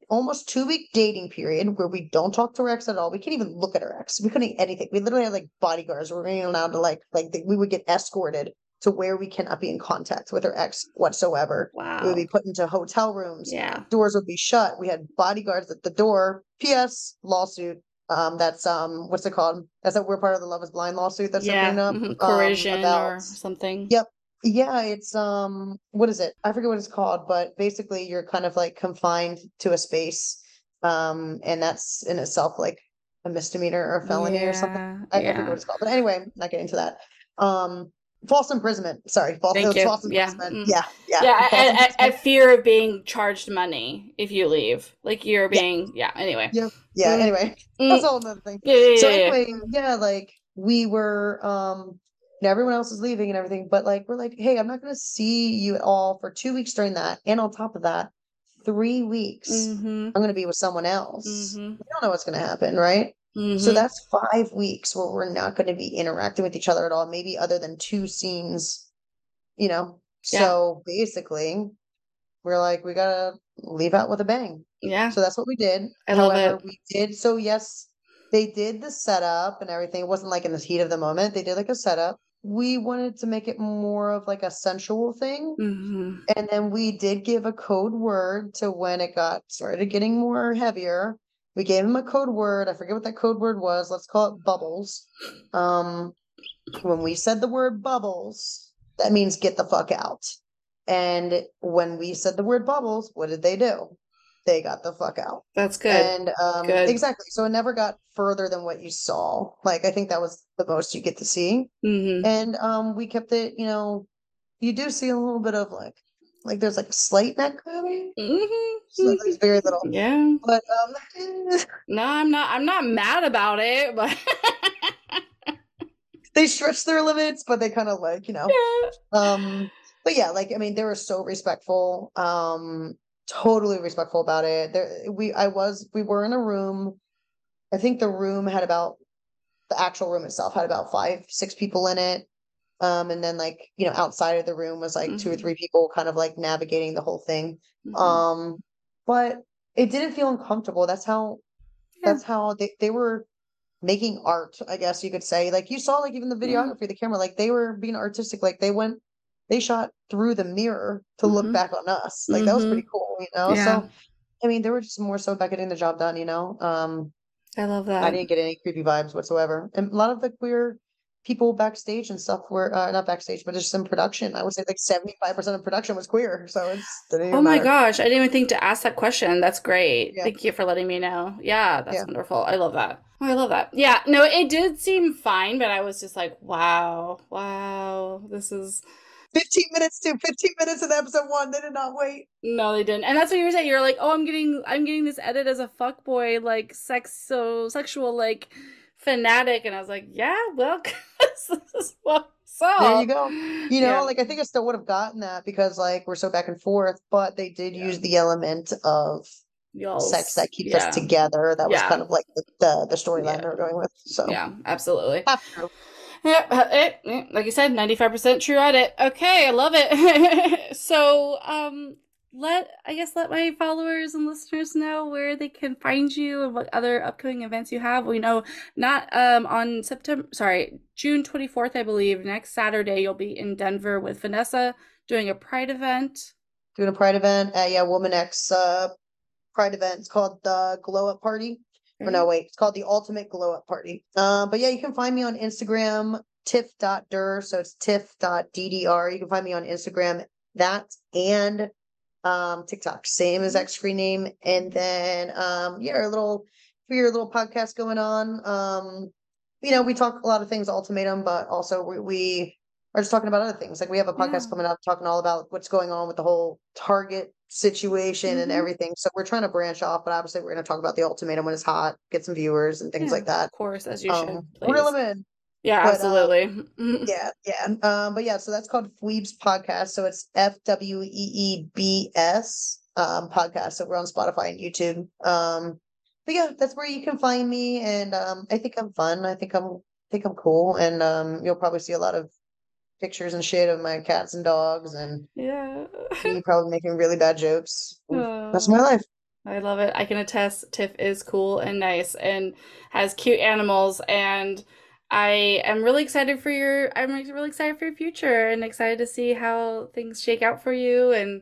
almost two week dating period where we don't talk to our ex at all. We can't even look at our ex. We couldn't anything. We literally had like bodyguards. We we're allowed to like like we would get escorted to where we cannot be in contact with our ex whatsoever. Wow. We would be put into hotel rooms. Yeah. Doors would be shut. We had bodyguards at the door. P.S. lawsuit. Um, that's um, what's it called? That's that we're part of the Love Is Blind lawsuit. That's yeah, up. Mm-hmm. um, about, or something. Yep. Yeah, it's um, what is it? I forget what it's called, but basically you're kind of like confined to a space, um, and that's in itself like a misdemeanor or a felony yeah, or something. I, yeah. I forget what it's called, but anyway, not getting into that. Um, false imprisonment. Sorry, false, Thank you. false imprisonment. Yeah, mm. yeah, yeah. Yeah, I, I, I, fear of being charged money if you leave. Like you're being, yeah. yeah anyway. Yeah, yeah. Mm. Anyway, mm. that's all another thing. Yeah, yeah, so yeah, anyway, yeah, like we were, um, know, everyone else is leaving and everything, but like we're like, hey, I'm not going to see you at all for two weeks during that, and on top of that, three weeks, mm-hmm. I'm going to be with someone else. Mm-hmm. We don't know what's going to happen, right? Mm-hmm. So that's five weeks where we're not going to be interacting with each other at all, maybe other than two scenes, you know? Yeah. So basically, we're like, we got to leave out with a bang. Yeah. So that's what we did. I However, love it. we did. So, yes, they did the setup and everything. It wasn't like in the heat of the moment. They did like a setup. We wanted to make it more of like a sensual thing. Mm-hmm. And then we did give a code word to when it got started getting more heavier we gave him a code word. I forget what that code word was. Let's call it bubbles. Um, when we said the word bubbles, that means get the fuck out. And when we said the word bubbles, what did they do? They got the fuck out. That's good. And um, good. exactly. So it never got further than what you saw. Like I think that was the most you get to see. Mm-hmm. And um, we kept it. You know, you do see a little bit of like like there's like slight neck grabbing. Mm-hmm. So there's very little. Yeah. But um No, I'm not I'm not mad about it, but they stretch their limits, but they kind of like, you know. Yeah. Um but yeah, like I mean, they were so respectful. Um totally respectful about it. There we I was we were in a room. I think the room had about the actual room itself had about five, six people in it. Um, and then like, you know, outside of the room was like mm-hmm. two or mm-hmm. three people kind of like navigating the whole thing. Mm-hmm. Um, but it didn't feel uncomfortable. That's how yeah. that's how they, they were making art, I guess you could say. Like you saw like even the videography, yeah. the camera, like they were being artistic, like they went they shot through the mirror to mm-hmm. look back on us. Like that was pretty mm-hmm. cool, you know? Yeah. So I mean, they were just more so about getting the job done, you know. Um I love that. I didn't get any creepy vibes whatsoever. And a lot of the queer people backstage and stuff were uh, not backstage, but just in production. I would say like seventy five percent of production was queer. So it's oh my matter. gosh, I didn't even think to ask that question. That's great. Yeah. Thank you for letting me know. Yeah, that's yeah. wonderful. I love that. Oh, I love that. Yeah, no, it did seem fine, but I was just like, wow, wow, this is 15 minutes to 15 minutes in episode one. They did not wait. No, they didn't. And that's what you were saying. You're like, oh, I'm getting I'm getting this edit as a fuck boy, like sex so sexual like fanatic. And I was like, yeah, well, this is what so there you go. You know, yeah. like I think I still would have gotten that because like we're so back and forth, but they did yeah. use the element of Y'all's, sex that keeps yeah. us together. That was kind of like the the, the storyline they were going with. So yeah, absolutely. Uh, eh, like you said, 95% true edit. Okay, I love it. so, um, let, I guess, let my followers and listeners know where they can find you and what other upcoming events you have. We know not, um, on September, sorry, June 24th, I believe, next Saturday, you'll be in Denver with Vanessa doing a Pride event. Doing a Pride event at, yeah, Woman X, uh, Pride event. It's called the Glow Up Party. Or no, wait, it's called the Ultimate Glow Up Party. Uh, but yeah, you can find me on Instagram, tiff.der. So it's tiff.der. You can find me on Instagram, that and um, TikTok, same as X screen name. And then, um, yeah, a little, for your little podcast going on. Um, you know, we talk a lot of things ultimatum, but also we, we are just talking about other things. Like we have a podcast yeah. coming up talking all about what's going on with the whole Target situation mm-hmm. and everything. So we're trying to branch off, but obviously we're going to talk about the ultimatum when it's hot, get some viewers and things yeah, like that. Of course, as you um, should. Please. Reel them in. Yeah, but, absolutely. Um, yeah, yeah. Um, but yeah, so that's called Fweebs Podcast. So it's F W E E B S um podcast. So we're on Spotify and YouTube. Um, but yeah, that's where you can find me. And um, I think I'm fun. I think I'm I think I'm cool. And um, you'll probably see a lot of pictures and shit of my cats and dogs and yeah. me probably making really bad jokes. Oh, that's my life. I love it. I can attest tiff is cool and nice and has cute animals and i am really excited for your i'm really excited for your future and excited to see how things shake out for you and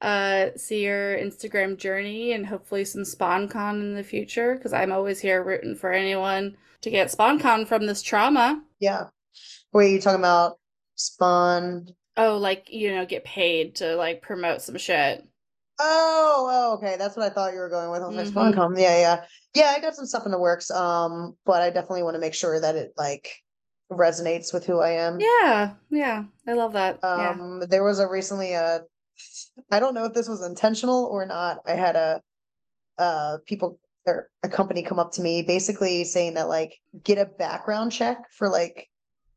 uh see your instagram journey and hopefully some sponcon in the future because i'm always here rooting for anyone to get sponcon from this trauma. Yeah. Wait, you talking about Spawn. Oh, like you know, get paid to like promote some shit. Oh, oh, okay. That's what I thought you were going with. I like, mm-hmm. SpawnCon. Yeah, yeah, yeah. I got some stuff in the works. Um, but I definitely want to make sure that it like resonates with who I am. Yeah, yeah. I love that. Um, yeah. there was a recently a. Uh, don't know if this was intentional or not. I had a, uh, people or a company come up to me basically saying that like get a background check for like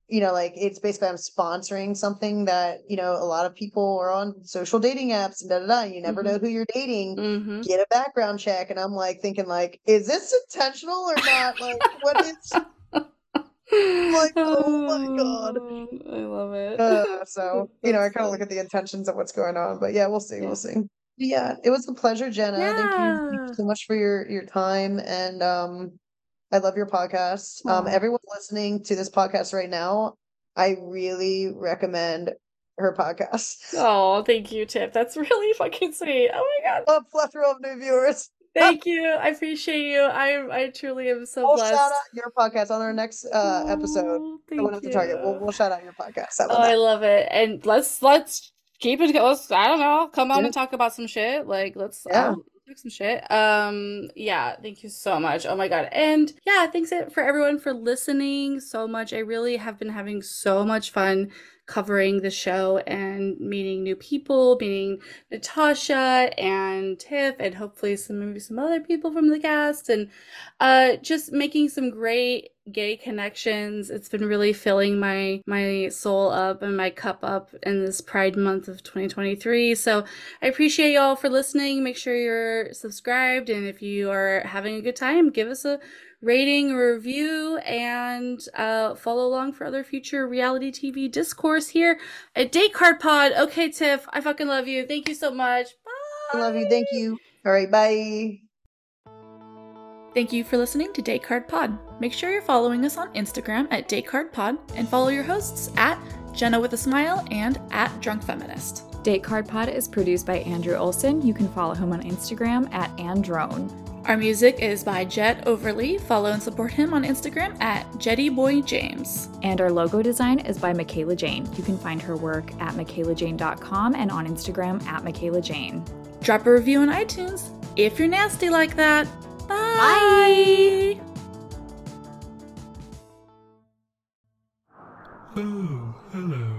you know, like it's basically I'm sponsoring something that, you know, a lot of people are on social dating apps and da da da. You never mm-hmm. know who you're dating. Mm-hmm. Get a background check. And I'm like thinking like, is this intentional or not? Like what is like, oh my god. I love it. Uh, so, you know, I kind of look at the intentions of what's going on. But yeah, we'll see. Yeah. We'll see. Yeah, it was a pleasure, Jenna. Yeah. Thank, you, thank you so much for your your time and um I love your podcast. Um, everyone listening to this podcast right now, I really recommend her podcast. Oh, thank you, Tiff. That's really fucking sweet. Oh my god. A plethora of new viewers. Thank you. I appreciate you. I I truly am so we'll blessed. shout out your podcast on our next uh episode. Oh, thank you. Target. We'll, we'll shout out your podcast. oh, I love it. And let's let's keep it. Let's I don't know. Come on yeah. and talk about some shit. Like let's yeah. Um, some shit. Um, yeah, thank you so much. Oh my god. And yeah, thanks for everyone for listening so much. I really have been having so much fun covering the show and meeting new people, meeting Natasha and Tiff, and hopefully some maybe some other people from the cast, and uh, just making some great gay connections. It's been really filling my my soul up and my cup up in this Pride month of 2023. So I appreciate y'all for listening. Make sure you're subscribed, and if you are having a good time, give us a rating, review, and uh, follow along for other future reality TV discourse here at Date Card Pod. Okay, Tiff, I fucking love you. Thank you so much. Bye. I love you. Thank you. All right, bye. Thank you for listening to Date Card Pod. Make sure you're following us on Instagram at Date Card Pod and follow your hosts at Jenna with a Smile and at Drunk Feminist. Date Card Pod is produced by Andrew Olson. You can follow him on Instagram at Androne. Our music is by Jed Overly. Follow and support him on Instagram at JeddyBoyJames. And our logo design is by Mikaela Jane. You can find her work at mikaelajane.com and on Instagram at Mikaela Jane. Drop a review on iTunes if you're nasty like that. Bye. Bye. Oh, hello.